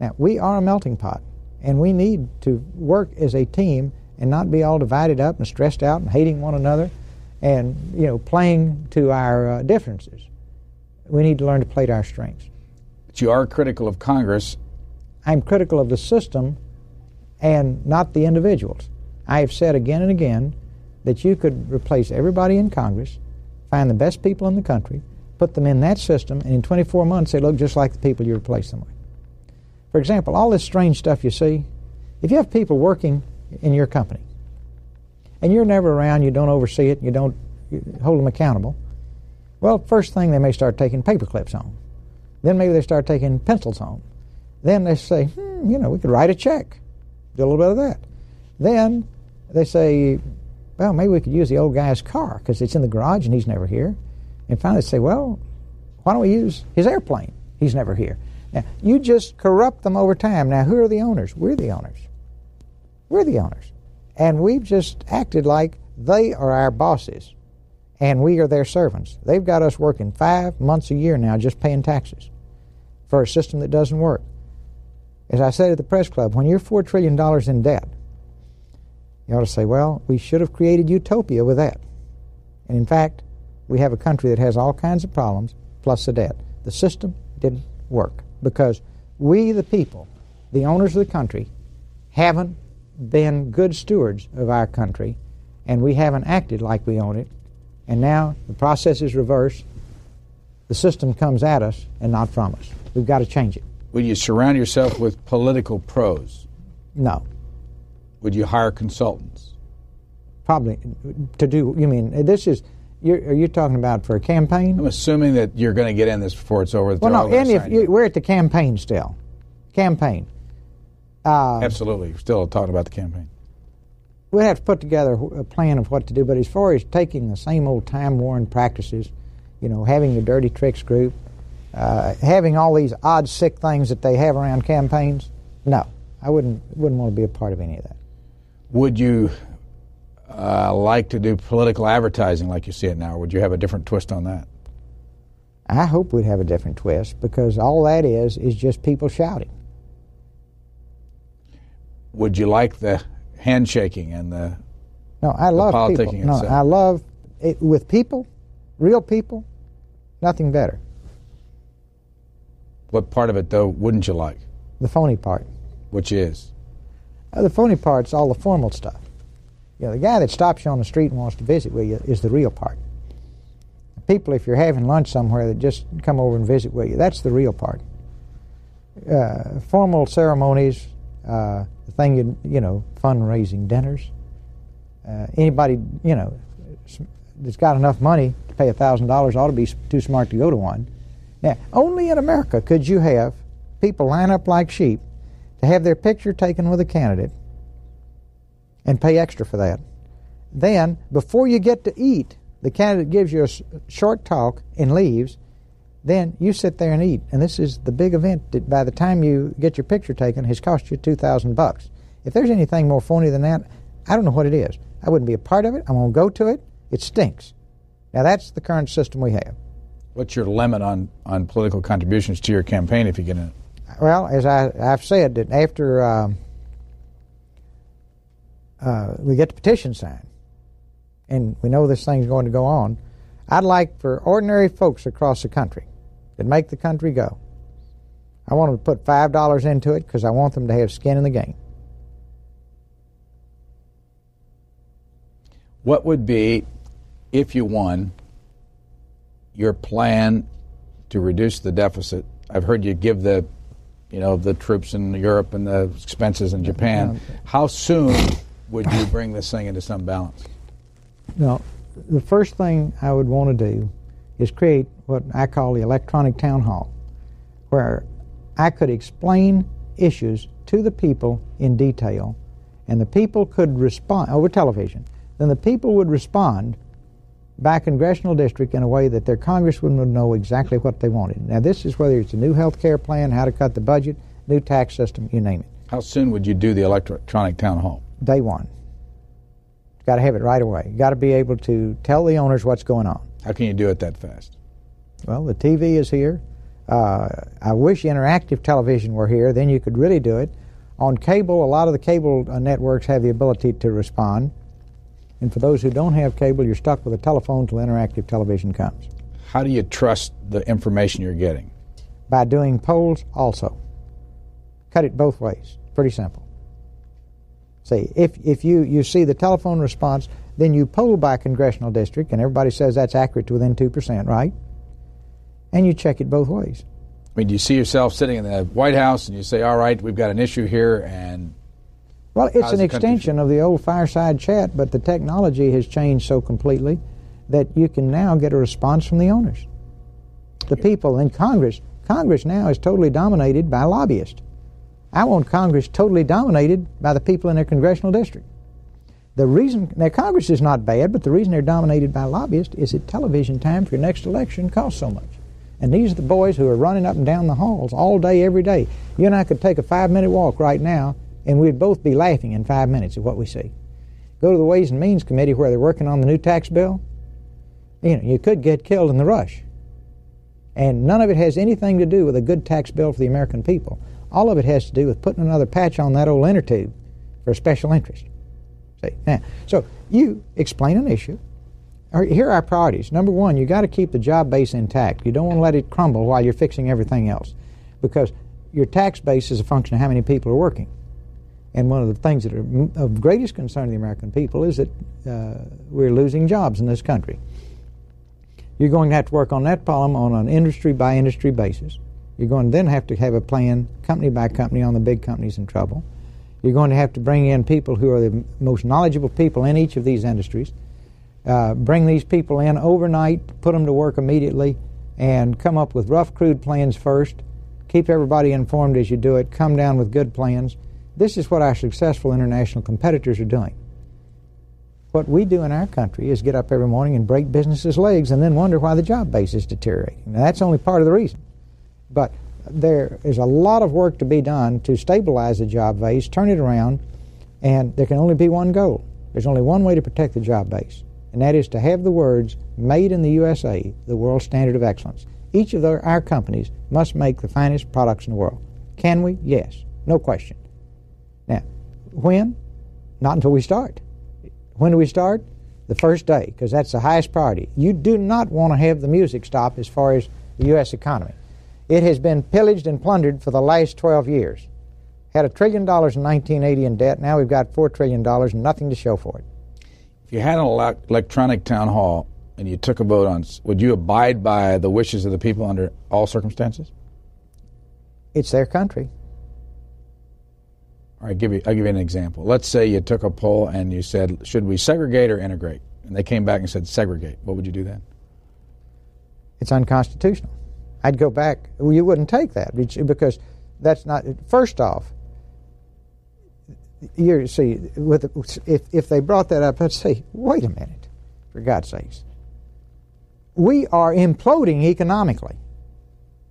Now, we are a melting pot, and we need to work as a team and not be all divided up and stressed out and hating one another and, you know, playing to our uh, differences. We need to learn to play to our strengths. But you are critical of Congress. I'm critical of the system and not the individuals. I have said again and again that you could replace everybody in Congress, find the best people in the country, put them in that system, and in 24 months they look just like the people you replace them with. For example, all this strange stuff you see, if you have people working in your company, and you're never around, you don't oversee it, you don't hold them accountable, well, first thing they may start taking paper clips home. Then maybe they start taking pencils home. Then they say, hmm, you know, we could write a check, do a little bit of that. Then they say, well, maybe we could use the old guy's car because it's in the garage and he's never here. And finally they say, well, why don't we use his airplane? He's never here. Now, you just corrupt them over time. Now, who are the owners? We're the owners. We're the owners. And we've just acted like they are our bosses and we are their servants. They've got us working five months a year now just paying taxes for a system that doesn't work. As I said at the press club, when you're $4 trillion in debt, you ought to say, well, we should have created utopia with that. And in fact, we have a country that has all kinds of problems plus the debt. The system didn't work because we, the people, the owners of the country, haven't been good stewards of our country and we haven't acted like we own it. And now the process is reversed. The system comes at us and not from us. We've got to change it. Would you surround yourself with political pros? No. Would you hire consultants? Probably to do. You mean this is? You're, are you talking about for a campaign? I'm assuming that you're going to get in this before it's over. Well, no. And if you, we're at the campaign still, campaign. Uh, Absolutely, we're still talking about the campaign. We'd have to put together a plan of what to do. But as far as taking the same old time-worn practices, you know, having the dirty tricks group, uh, having all these odd, sick things that they have around campaigns, no, I wouldn't wouldn't want to be a part of any of that. Would you uh, like to do political advertising like you see it now, would you have a different twist on that? I hope we'd have a different twist because all that is is just people shouting. Would you like the handshaking and the no? I love people. No, I love it with people, real people. Nothing better. What part of it though wouldn't you like? The phony part. Which is? Uh, the phony part's all the formal stuff. You know, the guy that stops you on the street and wants to visit with you is the real part. People, if you're having lunch somewhere, that just come over and visit with you, that's the real part. Uh, formal ceremonies, uh, the thing you you know, fundraising dinners. Uh, anybody you know that's got enough money to pay thousand dollars ought to be too smart to go to one. Now, only in America could you have people line up like sheep to have their picture taken with a candidate and pay extra for that. Then, before you get to eat, the candidate gives you a short talk and leaves. Then you sit there and eat, and this is the big event that by the time you get your picture taken has cost you two thousand bucks. If there's anything more phony than that, I don't know what it is. I wouldn't be a part of it. I won't go to it. It stinks. Now that's the current system we have. What's your limit on, on political contributions to your campaign if you get in it? Well, as I, have said, that after um, uh, we get the petition signed, and we know this thing's going to go on, I'd like for ordinary folks across the country that make the country go, I want them to put $5 into it because I want them to have skin in the game. What would be, if you won, your plan to reduce the deficit? I've heard you give the you know, the troops in Europe and the expenses in Japan. How soon would you bring this thing into some balance? Now, the first thing I would want to do is create what I call the electronic town hall, where I could explain issues to the people in detail, and the people could respond over television. Then the people would respond by congressional district in a way that their congressman would know exactly what they wanted. Now, this is whether it's a new health care plan, how to cut the budget, new tax system, you name it. How soon would you do the electronic town hall? Day one. Got to have it right away. You've got to be able to tell the owners what's going on. How can you do it that fast? Well, the TV is here. Uh, I wish interactive television were here. Then you could really do it. On cable, a lot of the cable uh, networks have the ability to respond. And for those who don't have cable, you're stuck with a telephone till interactive television comes. How do you trust the information you're getting? By doing polls also. Cut it both ways. Pretty simple. See, if, if you, you see the telephone response, Then you poll by congressional district, and everybody says that's accurate to within 2%, right? And you check it both ways. I mean, do you see yourself sitting in the White House and you say, all right, we've got an issue here, and well, it's an extension of the old fireside chat, but the technology has changed so completely that you can now get a response from the owners, the people in Congress. Congress now is totally dominated by lobbyists. I want Congress totally dominated by the people in their congressional district. The reason now Congress is not bad, but the reason they're dominated by lobbyists is that television time for your next election costs so much. And these are the boys who are running up and down the halls all day, every day. You and I could take a five minute walk right now, and we'd both be laughing in five minutes at what we see. Go to the Ways and Means Committee where they're working on the new tax bill. You know, you could get killed in the rush. And none of it has anything to do with a good tax bill for the American people. All of it has to do with putting another patch on that old inner tube for a special interest. See, now, so you explain an issue. Here are our priorities. Number one, you got to keep the job base intact. You don't want to let it crumble while you're fixing everything else, because your tax base is a function of how many people are working. And one of the things that are of greatest concern to the American people is that uh, we're losing jobs in this country. You're going to have to work on that problem on an industry by industry basis. You're going to then have to have a plan, company by company, on the big companies in trouble. You're going to have to bring in people who are the most knowledgeable people in each of these industries. Uh, bring these people in overnight, put them to work immediately, and come up with rough, crude plans first. Keep everybody informed as you do it. Come down with good plans. This is what our successful international competitors are doing. What we do in our country is get up every morning and break businesses' legs and then wonder why the job base is deteriorating. Now, that's only part of the reason. But there is a lot of work to be done to stabilize the job base, turn it around, and there can only be one goal. There's only one way to protect the job base, and that is to have the words made in the USA the world standard of excellence. Each of our companies must make the finest products in the world. Can we? Yes. No question. Now, when? Not until we start. When do we start? The first day, because that's the highest priority. You do not want to have the music stop as far as the U.S. economy. It has been pillaged and plundered for the last 12 years. Had a trillion dollars in 1980 in debt. Now we've got $4 trillion and nothing to show for it. If you had an electronic town hall and you took a vote on, would you abide by the wishes of the people under all circumstances? It's their country. All right, give you, I'll give you an example. Let's say you took a poll and you said, should we segregate or integrate? And they came back and said segregate. What would you do then? It's unconstitutional. I'd go back. Well, you wouldn't take that because that's not. First off, you see, with if if they brought that up, I'd say, wait a minute, for God's sakes, we are imploding economically.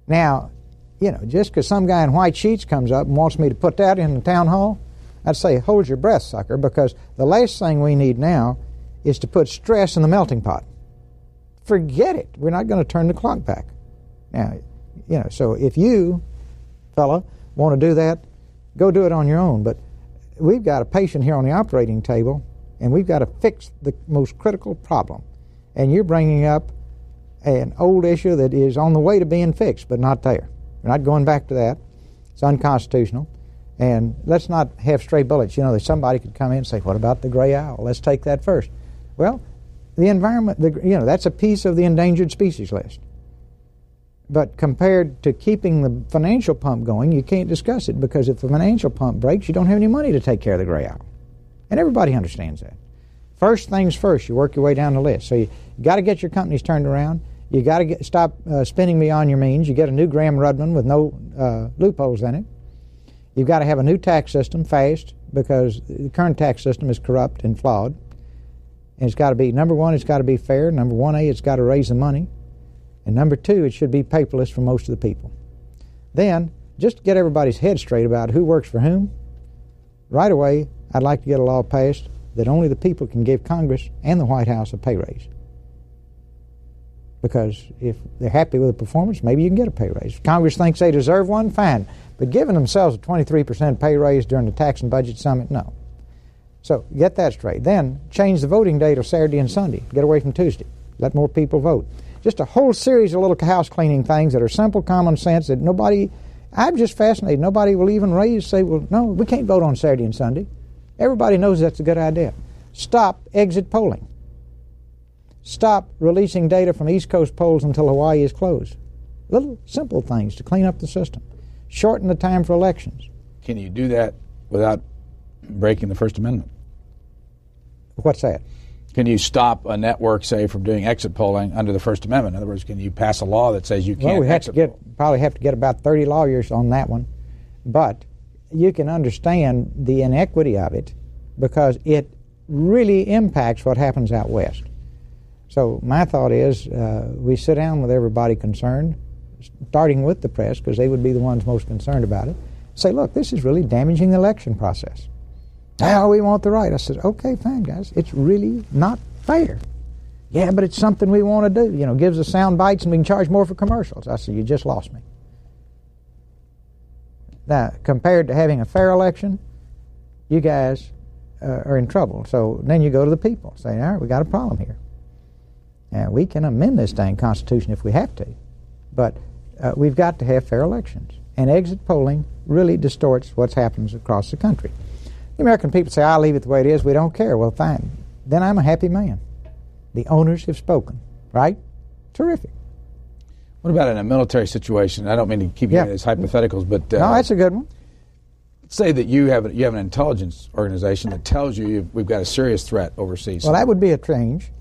Now, you know, just because some guy in white sheets comes up and wants me to put that in the town hall, I'd say, hold your breath, sucker, because the last thing we need now is to put stress in the melting pot. Forget it. We're not going to turn the clock back. Now, you know, so if you, fella, want to do that, go do it on your own. But we've got a patient here on the operating table, and we've got to fix the most critical problem. And you're bringing up an old issue that is on the way to being fixed, but not there. We're not going back to that. It's unconstitutional. And let's not have stray bullets. You know, that somebody could come in and say, "What about the gray owl? Let's take that first. Well, the environment, the, you know, that's a piece of the endangered species list. But compared to keeping the financial pump going, you can't discuss it because if the financial pump breaks, you don't have any money to take care of the gray owl. And everybody understands that. First things first, you work your way down the list. So you got to get your companies turned around. You got to stop uh, spending beyond your means. You get a new Gramm-Rudman with no uh, loopholes in it. You've got to have a new tax system fast because the current tax system is corrupt and flawed. And it's got to be number one, it's got to be fair. Number one, A, it's got to raise the money. And number two, it should be paperless for most of the people. Then, just to get everybody's head straight about who works for whom, right away, I'd like to get a law passed that only the people can give Congress and the White House a pay raise. Because if they're happy with the performance, maybe you can get a pay raise. If Congress thinks they deserve one, fine. But giving themselves a 23% pay raise during the tax and budget summit, no. So get that straight. Then change the voting day to Saturday and Sunday. Get away from Tuesday. Let more people vote. Just a whole series of little house cleaning things that are simple common sense that nobody, I'm just fascinated. Nobody will even raise, say, well, no, we can't vote on Saturday and Sunday. Everybody knows that's a good idea. stop exit polling. Stop releasing data from East Coast polls until Hawaii is closed. Little simple things to clean up the system. Shorten the time for elections. Can you do that without breaking the First Amendment? What's that? Can you stop a network, say, from doing exit polling under the First Amendment? In other words, can you pass a law that says you can't? Well, we have to get poll? probably have to get about thirty lawyers on that one, but you can understand the inequity of it because it really impacts what happens out west. So my thought is uh, we sit down with everybody concerned, starting with the press because they would be the ones most concerned about it. Say, look, this is really damaging the election process. Now we want the right. I said, okay, fine, guys. It's really not fair. Yeah, but it's something we want to do. You know, gives us sound bites and we can charge more for commercials. I said, you just lost me. Now, compared to having a fair election, you guys uh, are in trouble. So then you go to the people, say, all right, we got a problem here. And we can amend this dang Constitution if we have to, but uh, we've got to have fair elections. And exit polling really distorts what happens across the country. The American people say, I'll leave it the way it is, we don't care. Well, fine. Then I'm a happy man. The owners have spoken, right? Terrific. What about in a military situation? I don't mean to keep Yeah. you as hypotheticals, but uh, no, that's a good one. say that you have you have an intelligence organization that tells you you've, we've got a serious threat overseas. Well, that would be a change.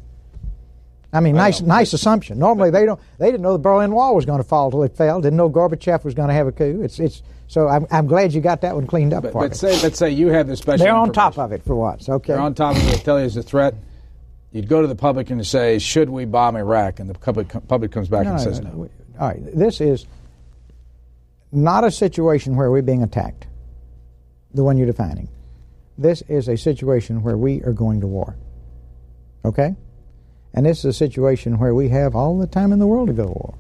I mean, nice, know. nice assumption. Normally, they don't. They didn't know the Berlin Wall was going to fall till it fell. Didn't know Gorbachev was going to have a coup. It's, it's. So I'm, I'm glad you got that one cleaned up but, but say let's say you have the special. They're on top of it for once. Okay. They're on top of it. Tell you it's a threat. You'd go to the public and say, "Should we bomb Iraq?" And the public public comes back and says no. we- All right. This is not a situation where we're being attacked. The one you're defining. This is a situation where we are going to war. Okay. And this is a situation where we have all the time in the world to go to war.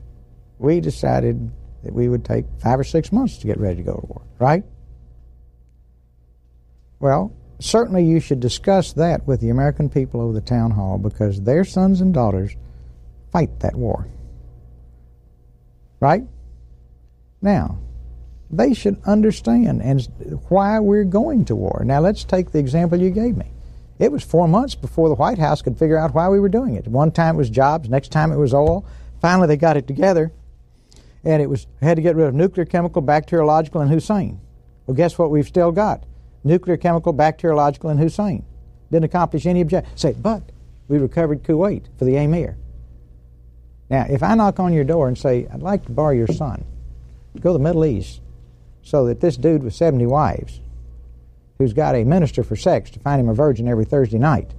We decided that we would take five or six months to get ready to go to war, right? Well, certainly you should discuss that with the American people over the town hall because their sons and daughters fight that war. Right? Now, they should understand and why we're going to war. Now, let's take the example you gave me. It was four months before the White House could figure out why we were doing it. One time it was jobs, next time it was oil. Finally, they got it together, and it was had to get rid of nuclear, chemical, bacteriological, and Hussein. Well, guess what? We've still got nuclear, chemical, bacteriological, and Hussein. Didn't accomplish any objective. Say, but we recovered Kuwait for the Emir. Now, if I knock on your door and say, I'd like to borrow your son, go to the Middle East, so that this dude with 70 wives, who's got a minister for sex to find him a virgin every Thursday night,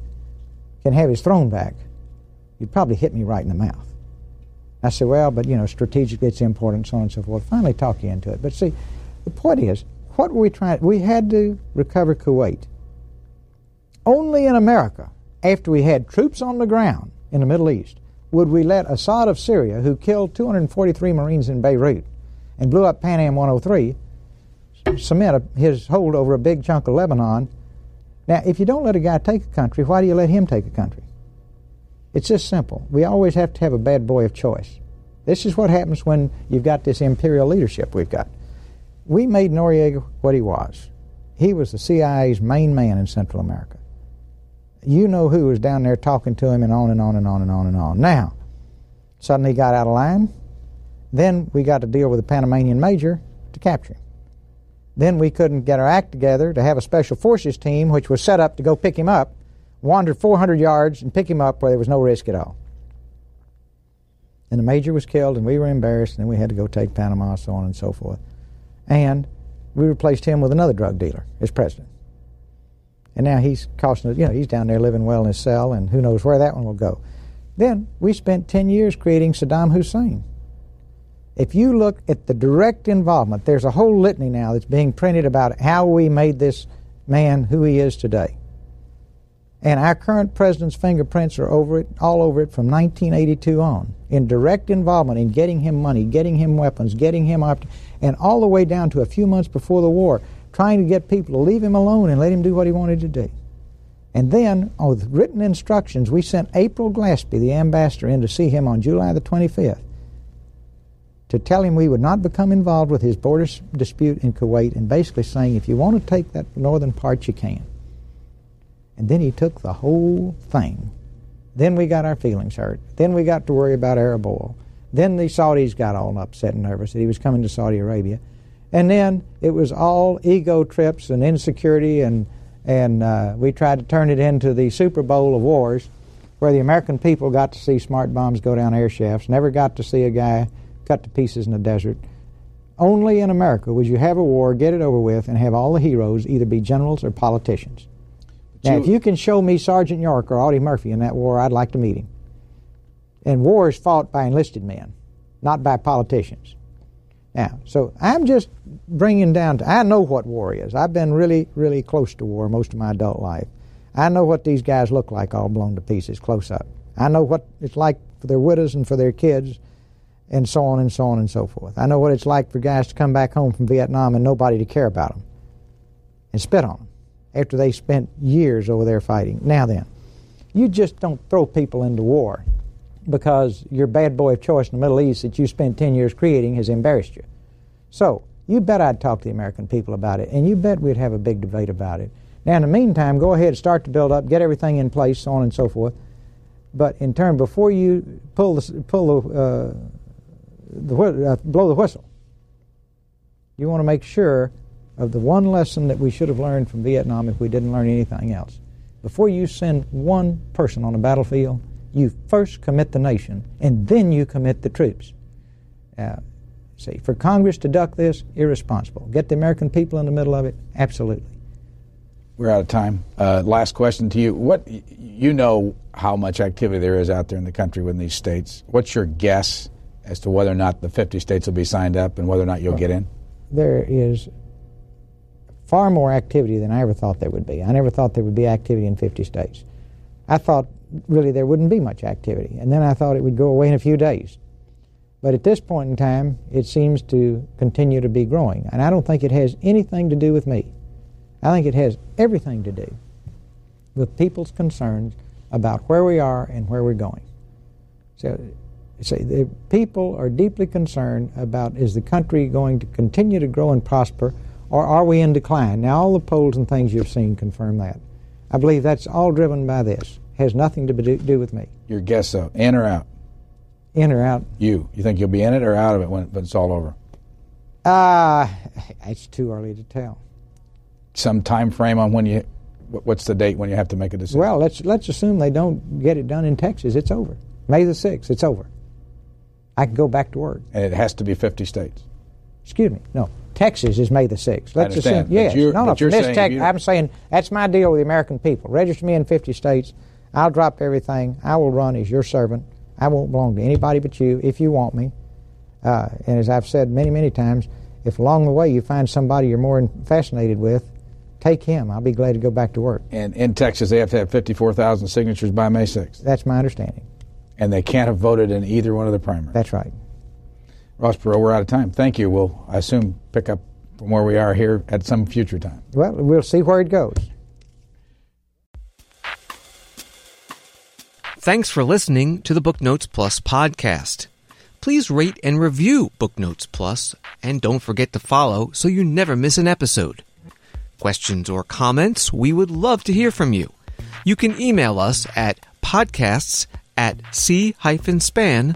can have his throne back, you'd probably hit me right in the mouth. I said, well, but you know, strategically it's important, so on and so forth. Finally talk you into it. But see, the point is, what were we trying? We had to recover Kuwait. Only in America, after we had troops on the ground in the Middle East, would we let Assad of Syria, who killed 243 Marines in Beirut and blew up Pan Am 103, cement a, his hold over a big chunk of Lebanon. Now, if you don't let a guy take a country, why do you let him take a country? It's just simple. We always have to have a bad boy of choice. This is what happens when you've got this imperial leadership we've got. We made Noriega what he was. He was the CIA's main man in Central America. You know who was down there talking to him and on and on and on and on and on. Now, suddenly he got out of line. Then we got to deal with the Panamanian major to capture him. Then we couldn't get our act together to have a special forces team, which was set up to go pick him up, wander 400 yards and pick him up where there was no risk at all. And the major was killed, and we were embarrassed, and we had to go take Panama, so on and so forth. And we replaced him with another drug dealer as president. And now he's costing you know, he's down there living well in his cell, and who knows where that one will go. Then we spent 10 years creating Saddam Hussein. If you look at the direct involvement, there's a whole litany now that's being printed about how we made this man who he is today. And our current president's fingerprints are over it, all over it from 1982 on, in direct involvement in getting him money, getting him weapons, getting him up, and all the way down to a few months before the war, trying to get people to leave him alone and let him do what he wanted to do. And then, oh, with written instructions, we sent April Glaspie, the ambassador, in to see him on July the 25th to tell him we would not become involved with his border dispute in Kuwait and basically saying, if you want to take that northern part, you can. And then he took the whole thing. Then we got our feelings hurt. Then we got to worry about Arab oil. Then the Saudis got all upset and nervous that he was coming to Saudi Arabia. And then it was all ego trips and insecurity, and, and uh, we tried to turn it into the Super Bowl of wars where the American people got to see smart bombs go down air shafts, never got to see a guy cut to pieces in the desert. Only in America would you have a war, get it over with, and have all the heroes either be generals or politicians. Now, if you can show me Sergeant York or Audie Murphy in that war, I'd like to meet him. And war is fought by enlisted men, not by politicians. Now, so I'm just bringing down to, I know what war is. I've been really, really close to war most of my adult life. I know what these guys look like all blown to pieces close up. I know what it's like for their widows and for their kids and so on and so on and so forth. I know what it's like for guys to come back home from Vietnam and nobody to care about them and spit on them after they spent years over there fighting. Now then, you just don't throw people into war because your bad boy of choice in the Middle East that you spent 10 years creating has embarrassed you. So, you bet I'd talk to the American people about it, and you bet we'd have a big debate about it. Now, in the meantime, go ahead, and start to build up, get everything in place, so on and so forth. But in turn, before you pull the, pull the, uh, the uh, blow the whistle, you want to make sure of the one lesson that we should have learned from Vietnam if we didn't learn anything else. Before you send one person on a battlefield, you first commit the nation, and then you commit the troops. Uh, see, for Congress to duck this, irresponsible. Get the American people in the middle of it, absolutely. We're out of time. Uh, last question to you: What you know how much activity there is out there in the country within these states? What's your guess as to whether or not the 50 states will be signed up and whether or not you'll get in? There is far more activity than I ever thought there would be. I never thought there would be activity in 50 states. I thought really there wouldn't be much activity, and then I thought it would go away in a few days. But at this point in time, it seems to continue to be growing, and I don't think it has anything to do with me. I think it has everything to do with people's concerns about where we are and where we're going. So, say the people are deeply concerned about is the country going to continue to grow and prosper, or are we in decline? Now, all the polls and things you've seen confirm that. I believe that's all driven by this. Has nothing to do with me. Your guess, though, in or out? In or out? You. You think you'll be in it or out of it when, when it's all over? Uh, it's too early to tell. Some time frame on when you, what's the date when you have to make a decision? Well, let's let's assume they don't get it done in Texas. It's over. May the sixth. It's over. I can go back to work. And it has to be fifty states. Excuse me. No, Texas is May the 6th. Let's assume, yes. no, no, you're saying I'm saying that's my deal with the American people. Register me in 50 states. I'll drop everything. I will run as your servant. I won't belong to anybody but you if you want me. Uh, and as I've said many, many times, if along the way you find somebody you're more fascinated with, take him. I'll be glad to go back to work. And in Texas, they have to have 54,000 signatures by May 6th. That's my understanding. And they can't have voted in either one of the primaries. That's right. Ross Perot, we're out of time. Thank you. We'll, I assume, pick up from where we are here at some future time. Well, we'll see where it goes. Thanks for listening to the Booknotes Plus podcast. Please rate and review Booknotes Plus, and don't forget to follow so you never miss an episode. Questions or comments, we would love to hear from you. You can email us at podcasts at c-span.org.